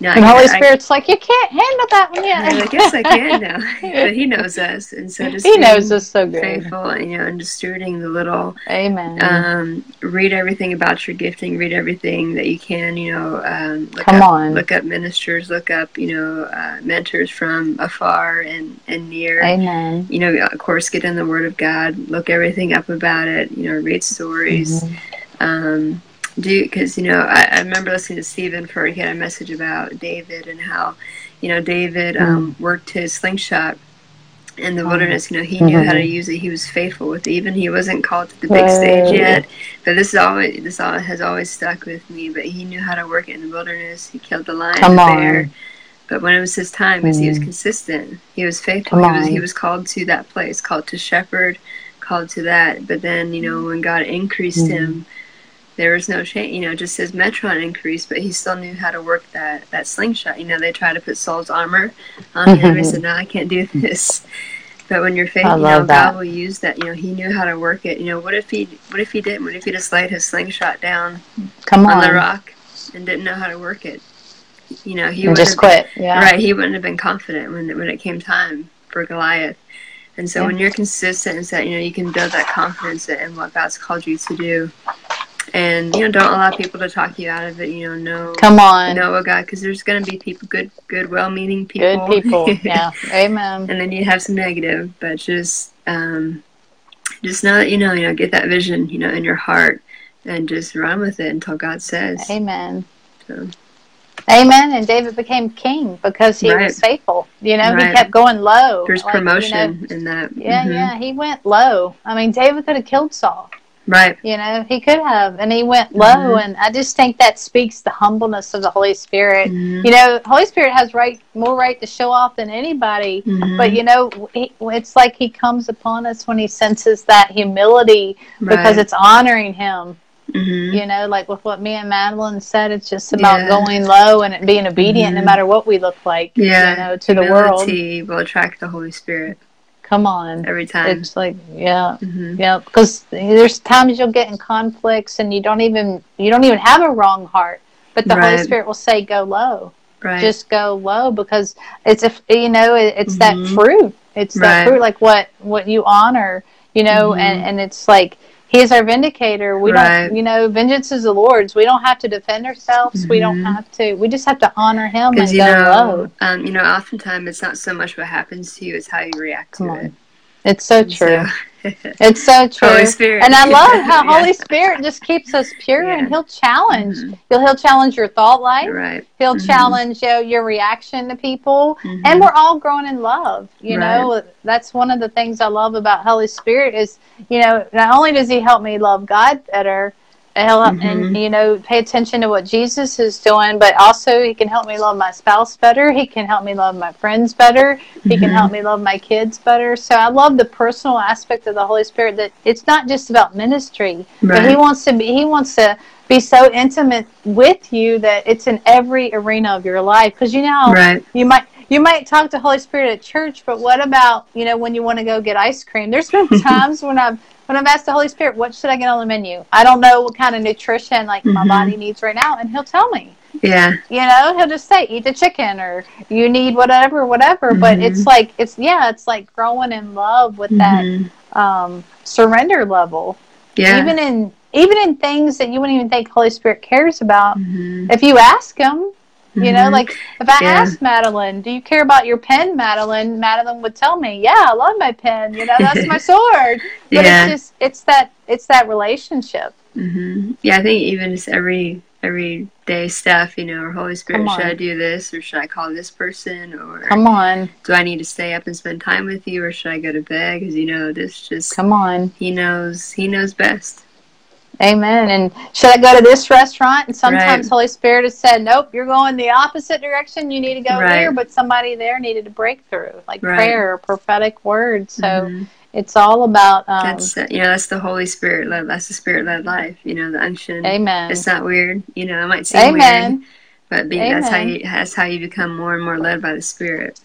No. And Holy Spirit's I, like, you can't handle that one yet. I guess I can now, but He knows us, and so just He knows us so good. Faithful, and, you know, and just stewarding the little. Amen. Um, read everything about your gifting. Read everything that you can. You know, um, look come up, on. Look up ministers. Look up, you know, uh, mentors from afar and and near. Amen. You know, of course, get in the Word of God. Look everything up about it. You know, read stories. Mm-hmm. Um, do because you know I, I, remember listening to Stephen for he had a message about David and how you know David mm. um, worked his slingshot in the wilderness. You know he knew mm-hmm. how to mm-hmm. use it. He was faithful with it. Even he wasn't called to the big stage yet. But this is always this all has always stuck with me. But he knew how to work it in the wilderness. He killed the lion, Come the bear. On. But when it was his time, because mm. he was mm. consistent, he was faithful. He was, he was called to that place, called to shepherd, called to that. But then you know when God increased mm. him there was no change. You know, just his metron increased, but he still knew how to work that that slingshot. You know, they tried to put Saul's armor on him. And he said, "No, I can't do this." But when you're faithful, you know, that. God will use that. You know, he knew how to work it. You know, what if he what if he didn't? What if he just laid his slingshot down Come on. on the rock and didn't know how to work it? You know, he would just quit. Yeah. Right. He wouldn't have been confident when when it came time for Goliath. And so yeah. when you're consistent and that you know you can build that confidence in what God's called you to do, and you know don't allow people to talk you out of it you know know come on know a god because there's going to be people good good well-meaning people good people yeah amen and then you have some negative but just um just know that you know you know get that vision you know in your heart and just run with it until god says amen so. Amen. And David became king because he right. was faithful. You know, right. he kept going low. There's like, promotion you know, in that. Yeah, mm-hmm. yeah. He went low. I mean, David could have killed Saul. Right. You know, he could have, and he went low, mm-hmm. and I just think that speaks the humbleness of the Holy Spirit. Mm-hmm. You know, Holy Spirit has right more right to show off than anybody, mm-hmm. but you know, he, it's like he comes upon us when he senses that humility right. because it's honoring him. Mm-hmm. You know, like with what me and Madeline said, it's just about yeah. going low and being obedient no mm-hmm. matter what we look like. Yeah. You know, to Humility the world. will attract the Holy Spirit. Come on. Every time. It's like, yeah, mm-hmm. yeah. Because there's times you'll get in conflicts and you don't even you don't even have a wrong heart, but the right. Holy Spirit will say, "Go low." Right. Just go low because it's if you know it's mm-hmm. that fruit. It's right. that fruit, like what what you honor, you know, mm-hmm. and and it's like he is our vindicator. We right. don't, you know, vengeance is the Lord's. We don't have to defend ourselves. Mm-hmm. We don't mm-hmm. have to. We just have to honor Him and you go know. Um, you know, oftentimes it's not so much what happens to you; it's how you react Come to on. it. It's so true. So, it's so true. And I love how yeah. Holy Spirit just keeps us pure yeah. and he'll challenge. Mm-hmm. He'll he'll challenge your thought life. Right. He'll mm-hmm. challenge you know, your reaction to people. Mm-hmm. And we're all growing in love. You right. know, that's one of the things I love about Holy Spirit is, you know, not only does he help me love God better, mm-hmm. and you know pay attention to what jesus is doing but also he can help me love my spouse better he can help me love my friends better he mm-hmm. can help me love my kids better so i love the personal aspect of the holy spirit that it's not just about ministry right. but he wants to be he wants to be so intimate with you that it's in every arena of your life because you know right. you might you might talk to Holy Spirit at church, but what about, you know, when you want to go get ice cream? There's been times when I've when I've asked the Holy Spirit, what should I get on the menu? I don't know what kind of nutrition like mm-hmm. my body needs right now, and He'll tell me. Yeah. You know, He'll just say, eat the chicken, or you need whatever, whatever. Mm-hmm. But it's like it's yeah, it's like growing in love with mm-hmm. that um, surrender level. Yeah. Even in even in things that you wouldn't even think Holy Spirit cares about, mm-hmm. if you ask Him, you mm-hmm. know, like if I yeah. asked Madeline, "Do you care about your pen, Madeline?" Madeline would tell me, "Yeah, I love my pen. You know, that's my sword." But yeah. it's just it's that it's that relationship. Mm-hmm. Yeah, I think even just every every day stuff, you know, or Holy Spirit, should I do this or should I call this person or come on, do I need to stay up and spend time with you or should I go to bed? Because you know, this just come on. He knows. He knows best. Amen. And should I go to this restaurant? And sometimes right. Holy Spirit has said, nope, you're going the opposite direction. You need to go right. here. But somebody there needed a breakthrough, like right. prayer or prophetic word. So mm-hmm. it's all about. Um, that's you know that's the Holy Spirit led. That's the Spirit led life. You know the unction. Amen. It's not weird. You know it might seem Amen. weird, but be, that's how you that's how you become more and more led by the Spirit.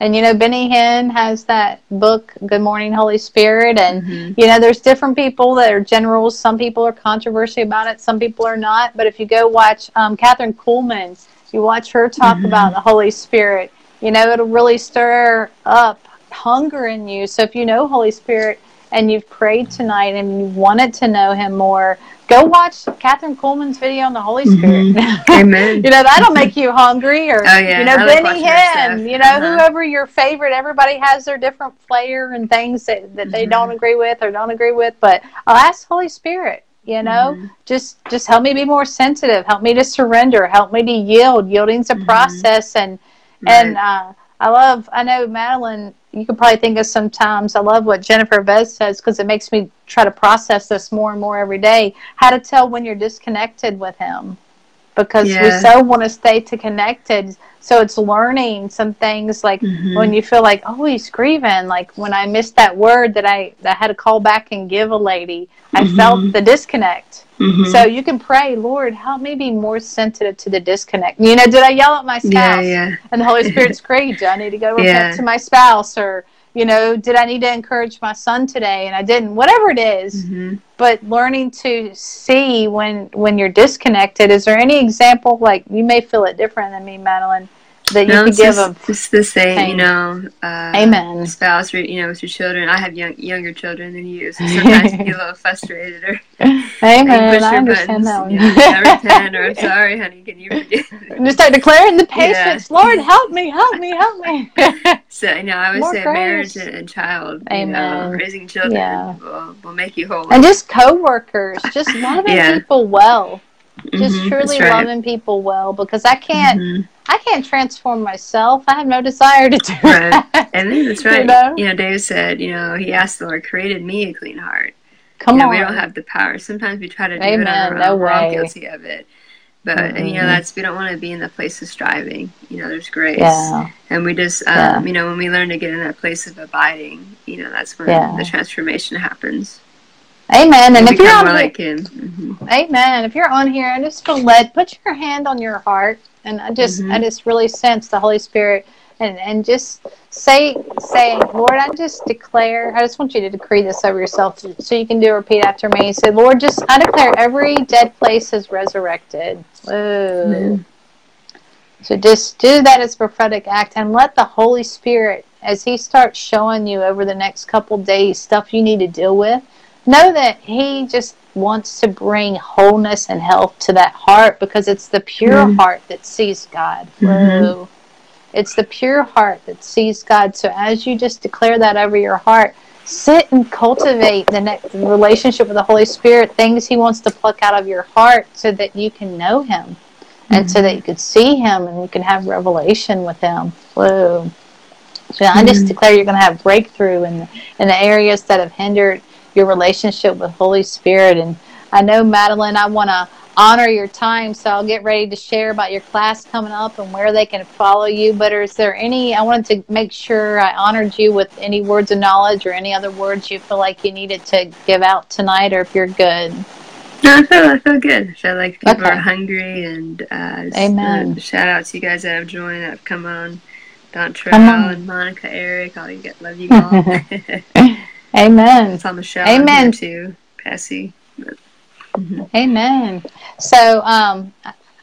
And you know, Benny Hinn has that book, Good Morning Holy Spirit. And mm-hmm. you know, there's different people that are generals. Some people are controversy about it, some people are not. But if you go watch um, Kathryn Kuhlman, you watch her talk mm-hmm. about the Holy Spirit, you know, it'll really stir up hunger in you. So if you know Holy Spirit and you've prayed tonight and you wanted to know Him more, go watch Kathryn Kuhlman's video on the Holy Spirit. Mm-hmm. Amen. you know, that'll make you hungry. Or, oh, yeah. you know, I Benny Hinn, you know, uh-huh. whoever your favorite, everybody has their different flair and things that, that mm-hmm. they don't agree with or don't agree with. But I'll ask Holy Spirit, you know mm-hmm. just just help me be more sensitive help me to surrender help me to yield yielding's a mm-hmm. process and right. and uh, i love i know madeline you could probably think of sometimes i love what jennifer eivaz says because it makes me try to process this more and more every day how to tell when you're disconnected with him because yeah. we so want to stay to connected so it's learning some things like mm-hmm. when you feel like oh he's grieving like when i missed that word that i that I had to call back and give a lady i mm-hmm. felt the disconnect mm-hmm. so you can pray lord help me be more sensitive to the disconnect you know did i yell at my spouse yeah, yeah. and the holy spirit's great do i need to go repent to my spouse or you know, did I need to encourage my son today and I didn't, whatever it is. Mm-hmm. But learning to see when when you're disconnected. Is there any example like you may feel it different than me, Madeline? That you no, could give them. It's the same, you know. Uh, Amen. Spouse, you know, with your children. I have young, younger children than you, so sometimes you get a little frustrated or. Amen. I understand buttons, that one. You know, or I'm sorry, honey. Can you Just start declaring the patience. Yeah. Lord, help me, help me, help me. so you know, I would More say grace. marriage and, and child. Amen. You know, raising children yeah. will, will make you whole. And just co-workers, just loving yeah. people well. Just mm-hmm, truly right. loving people well because I can't. Mm-hmm I can't transform myself. I have no desire to do right. that. And that's right. You know? you know, Dave said, you know, he asked the Lord, created me a clean heart. Come you know, on. We don't have the power. Sometimes we try to do Amen. it on our no own. We're all guilty of it. But mm-hmm. and, you know, mm-hmm. that's we don't want to be in the place of striving. You know, there's grace. Yeah. And we just um, yeah. you know, when we learn to get in that place of abiding, you know, that's when yeah. the transformation happens. Amen. And, if you're on here, mm-hmm. Amen. If you're on here, I just feel led. Put your hand on your heart and I just mm-hmm. I just really sense the Holy Spirit and and just say say Lord I just declare I just want you to decree this over yourself so you can do a repeat after me. Say Lord just I declare every dead place is resurrected. Mm-hmm. So just do that as a prophetic act and let the Holy Spirit as he starts showing you over the next couple days stuff you need to deal with know that he just wants to bring wholeness and health to that heart because it's the pure mm-hmm. heart that sees God. Mm-hmm. It's the pure heart that sees God. So as you just declare that over your heart, sit and cultivate the next relationship with the Holy Spirit, things He wants to pluck out of your heart so that you can know Him mm-hmm. and so that you could see Him and you can have revelation with Him. Whoa. So I just mm-hmm. declare you're going to have breakthrough in the, in the areas that have hindered your relationship with Holy Spirit. And I know, Madeline, I want to honor your time, so I'll get ready to share about your class coming up and where they can follow you. But is there any, I wanted to make sure I honored you with any words of knowledge or any other words you feel like you needed to give out tonight, or if you're good. No, I feel, I feel good. I feel like people okay. are hungry, and uh, Amen. Uh, shout out to you guys that have joined, that have come on. Don and Monica, Eric, all you get, love you all. Amen. It's on the show. Amen. too, Passy. Mm-hmm. Amen. So um,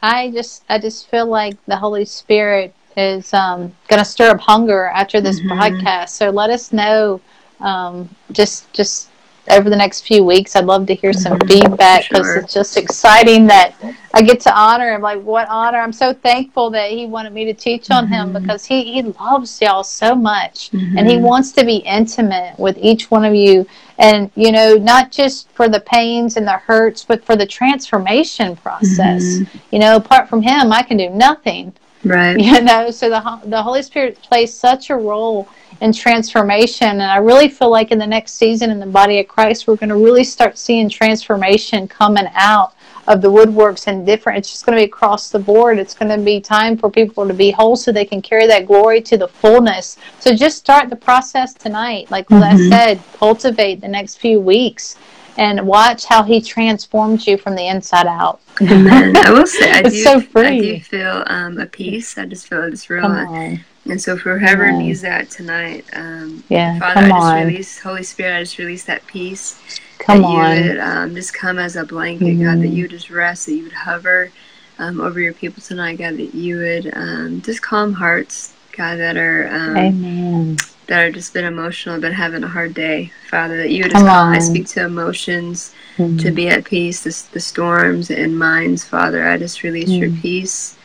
I just I just feel like the Holy Spirit is um, going to stir up hunger after this mm-hmm. podcast. So let us know. Um, just just over the next few weeks. I'd love to hear some mm-hmm. feedback because sure. it's just exciting that I get to honor him. Like, what honor! I'm so thankful that he wanted me to teach on mm-hmm. him because he, he loves y'all so much mm-hmm. and he wants to be intimate with each one of you. And, you know, not just for the pains and the hurts, but for the transformation process. Mm-hmm. You know, apart from him, I can do nothing. Right. You know, so the, the Holy Spirit plays such a role and transformation. And I really feel like in the next season in the body of Christ, we're going to really start seeing transformation coming out of the woodworks and different. It's just going to be across the board. It's going to be time for people to be whole so they can carry that glory to the fullness. So just start the process tonight. Like mm-hmm. I said, cultivate the next few weeks and watch how he transforms you from the inside out. Amen. I will say, I do, so. I do feel um, a peace. I just feel it's real. And so for whoever needs that tonight, um, yeah, Father, I just on. release, Holy Spirit, I just release that peace. Come that on. you would um, just come as a blanket, mm-hmm. God, that mm-hmm. you would just rest, that you would hover um, over your people tonight, God, that you would um, just calm hearts, God, that are um, Amen. that are just been emotional, been having a hard day, Father. That you would just calm. I speak to emotions mm-hmm. to be at peace, the, the storms in minds, Father. I just release mm-hmm. your mm. peace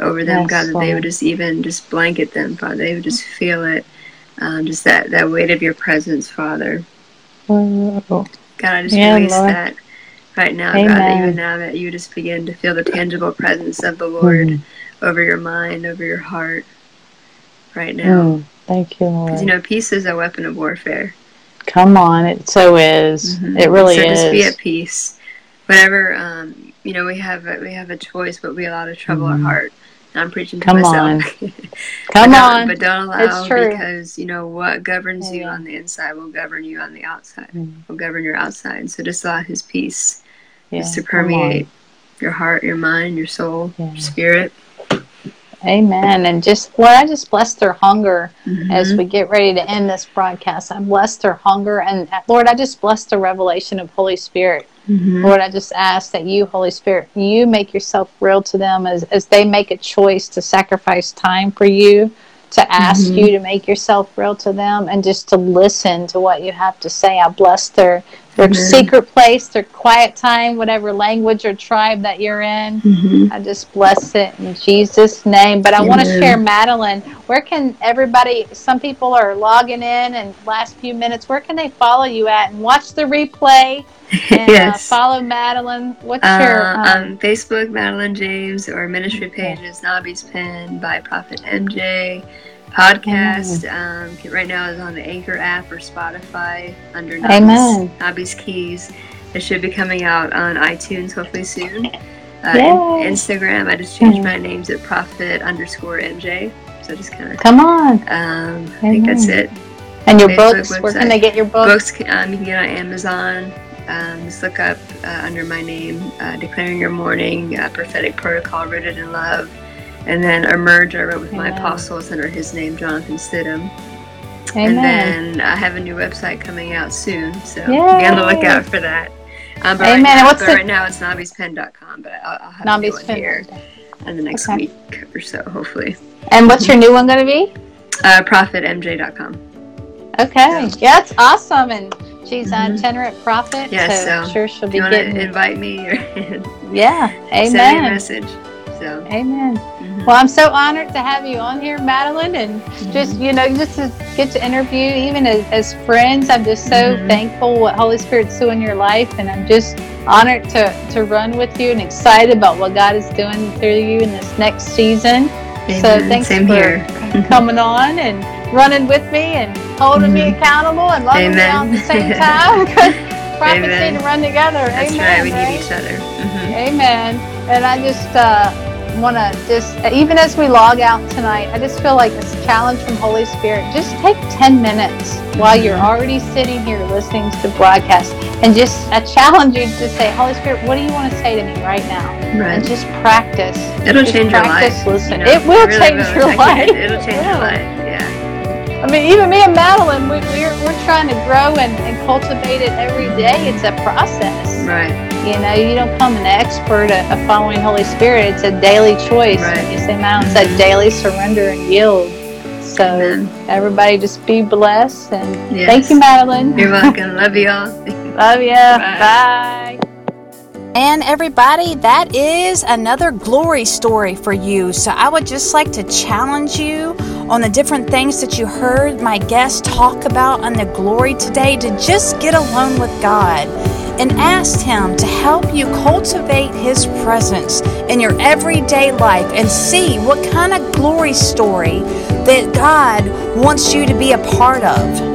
over them, yes, God, that Lord. they would just even just blanket them, Father. They would just feel it, um, just that that weight of your presence, Father. Oh. God, I just yeah, release Lord. that right now, Amen. God, even now that you just begin to feel the tangible presence of the Lord mm-hmm. over your mind, over your heart, right now. Mm, thank you, Lord. Because you know, peace is a weapon of warfare. Come on, it so is. Mm-hmm. It really so is. Just be at peace. Whatever, um, you know, we have a, we have a choice, but we allow to trouble mm-hmm. our heart. I'm preaching to Come myself. On. Come but on. But don't allow because you know what governs you on the inside will govern you on the outside. Mm. Will govern your outside. So just allow His peace yeah. just to permeate your heart, your mind, your soul, yeah. your spirit. Amen. And just Lord, I just bless their hunger mm-hmm. as we get ready to end this broadcast. I bless their hunger and Lord, I just bless the revelation of Holy Spirit Mm-hmm. Lord, I just ask that you, Holy Spirit, you make yourself real to them as, as they make a choice to sacrifice time for you, to ask mm-hmm. you to make yourself real to them, and just to listen to what you have to say. I bless their their mm-hmm. secret place, their quiet time, whatever language or tribe that you're in. Mm-hmm. I just bless it in Jesus' name. But I want to share, Madeline, where can everybody, some people are logging in and last few minutes, where can they follow you at and watch the replay? And, uh, yes. Uh, follow Madeline. What's uh, your um, um, Facebook, Madeline James, or ministry page is Nobby's Pen by Prophet MJ. Podcast mm. um, right now is on the Anchor app or Spotify under Nobby's, Nobby's Keys. It should be coming out on iTunes hopefully soon. Uh, Instagram, I just changed mm. my name to Prophet underscore MJ. So just kind of come on. Um, I think that's it. And your Facebook books, website. where can they get your books? Books um, you can get on Amazon. Um, just look up uh, under my name, uh, Declaring Your Morning, uh, Prophetic Protocol Rooted in Love. And then Emerge, I wrote with Amen. my apostles under his name, Jonathan Stidham. Amen. And then I have a new website coming out soon, so Yay. be on the lookout for that. Um, but Amen. Right now, What's but the... right now it's nobbyspen.com, but I'll, I'll have Nobby's a new one here in the next okay. week or so, hopefully. And what's your new one going to be? Uh, prophetmj.com. Okay, so. yeah, that's awesome. And She's mm-hmm. itinerant prophet. Yeah, so, so I'm sure she'll be getting. invite me or yeah, amen. Send me a message. So amen. Well, I'm so honored to have you on here, Madeline, and mm-hmm. just you know, just to get to interview, even as, as friends. I'm just so mm-hmm. thankful what Holy Spirit's doing in your life, and I'm just honored to to run with you and excited about what God is doing through you in this next season. Amen. So thanks Same for here. coming on and running with me and holding mm-hmm. me accountable and loving Amen. me at the same time. prophets need to run together. That's Amen. Right. We right? need each other. Mm-hmm. Amen. And I just uh, want to just, even as we log out tonight, I just feel like this challenge from Holy Spirit. Just take 10 minutes while you're mm-hmm. already sitting here listening to the broadcast and just I challenge you to say, Holy Spirit, what do you want to say to me right now? Right. And just practice. It'll just change practice, your life. Listen. You know, it will really change will. your life. It'll change your life. Yeah. I mean, even me and Madeline, we, we're, we're trying to grow and, and cultivate it every day. It's a process. Right. You know, you don't become an expert at, at following Holy Spirit. It's a daily choice. Right. You say, Madeline, it's a daily surrender and yield. So Amen. everybody just be blessed and yes. thank you, Madeline. You're welcome. Love you all. Love you. Bye. Bye. And everybody, that is another glory story for you. So I would just like to challenge you on the different things that you heard my guest talk about on the glory today to just get alone with God and ask Him to help you cultivate His presence in your everyday life and see what kind of glory story that God wants you to be a part of.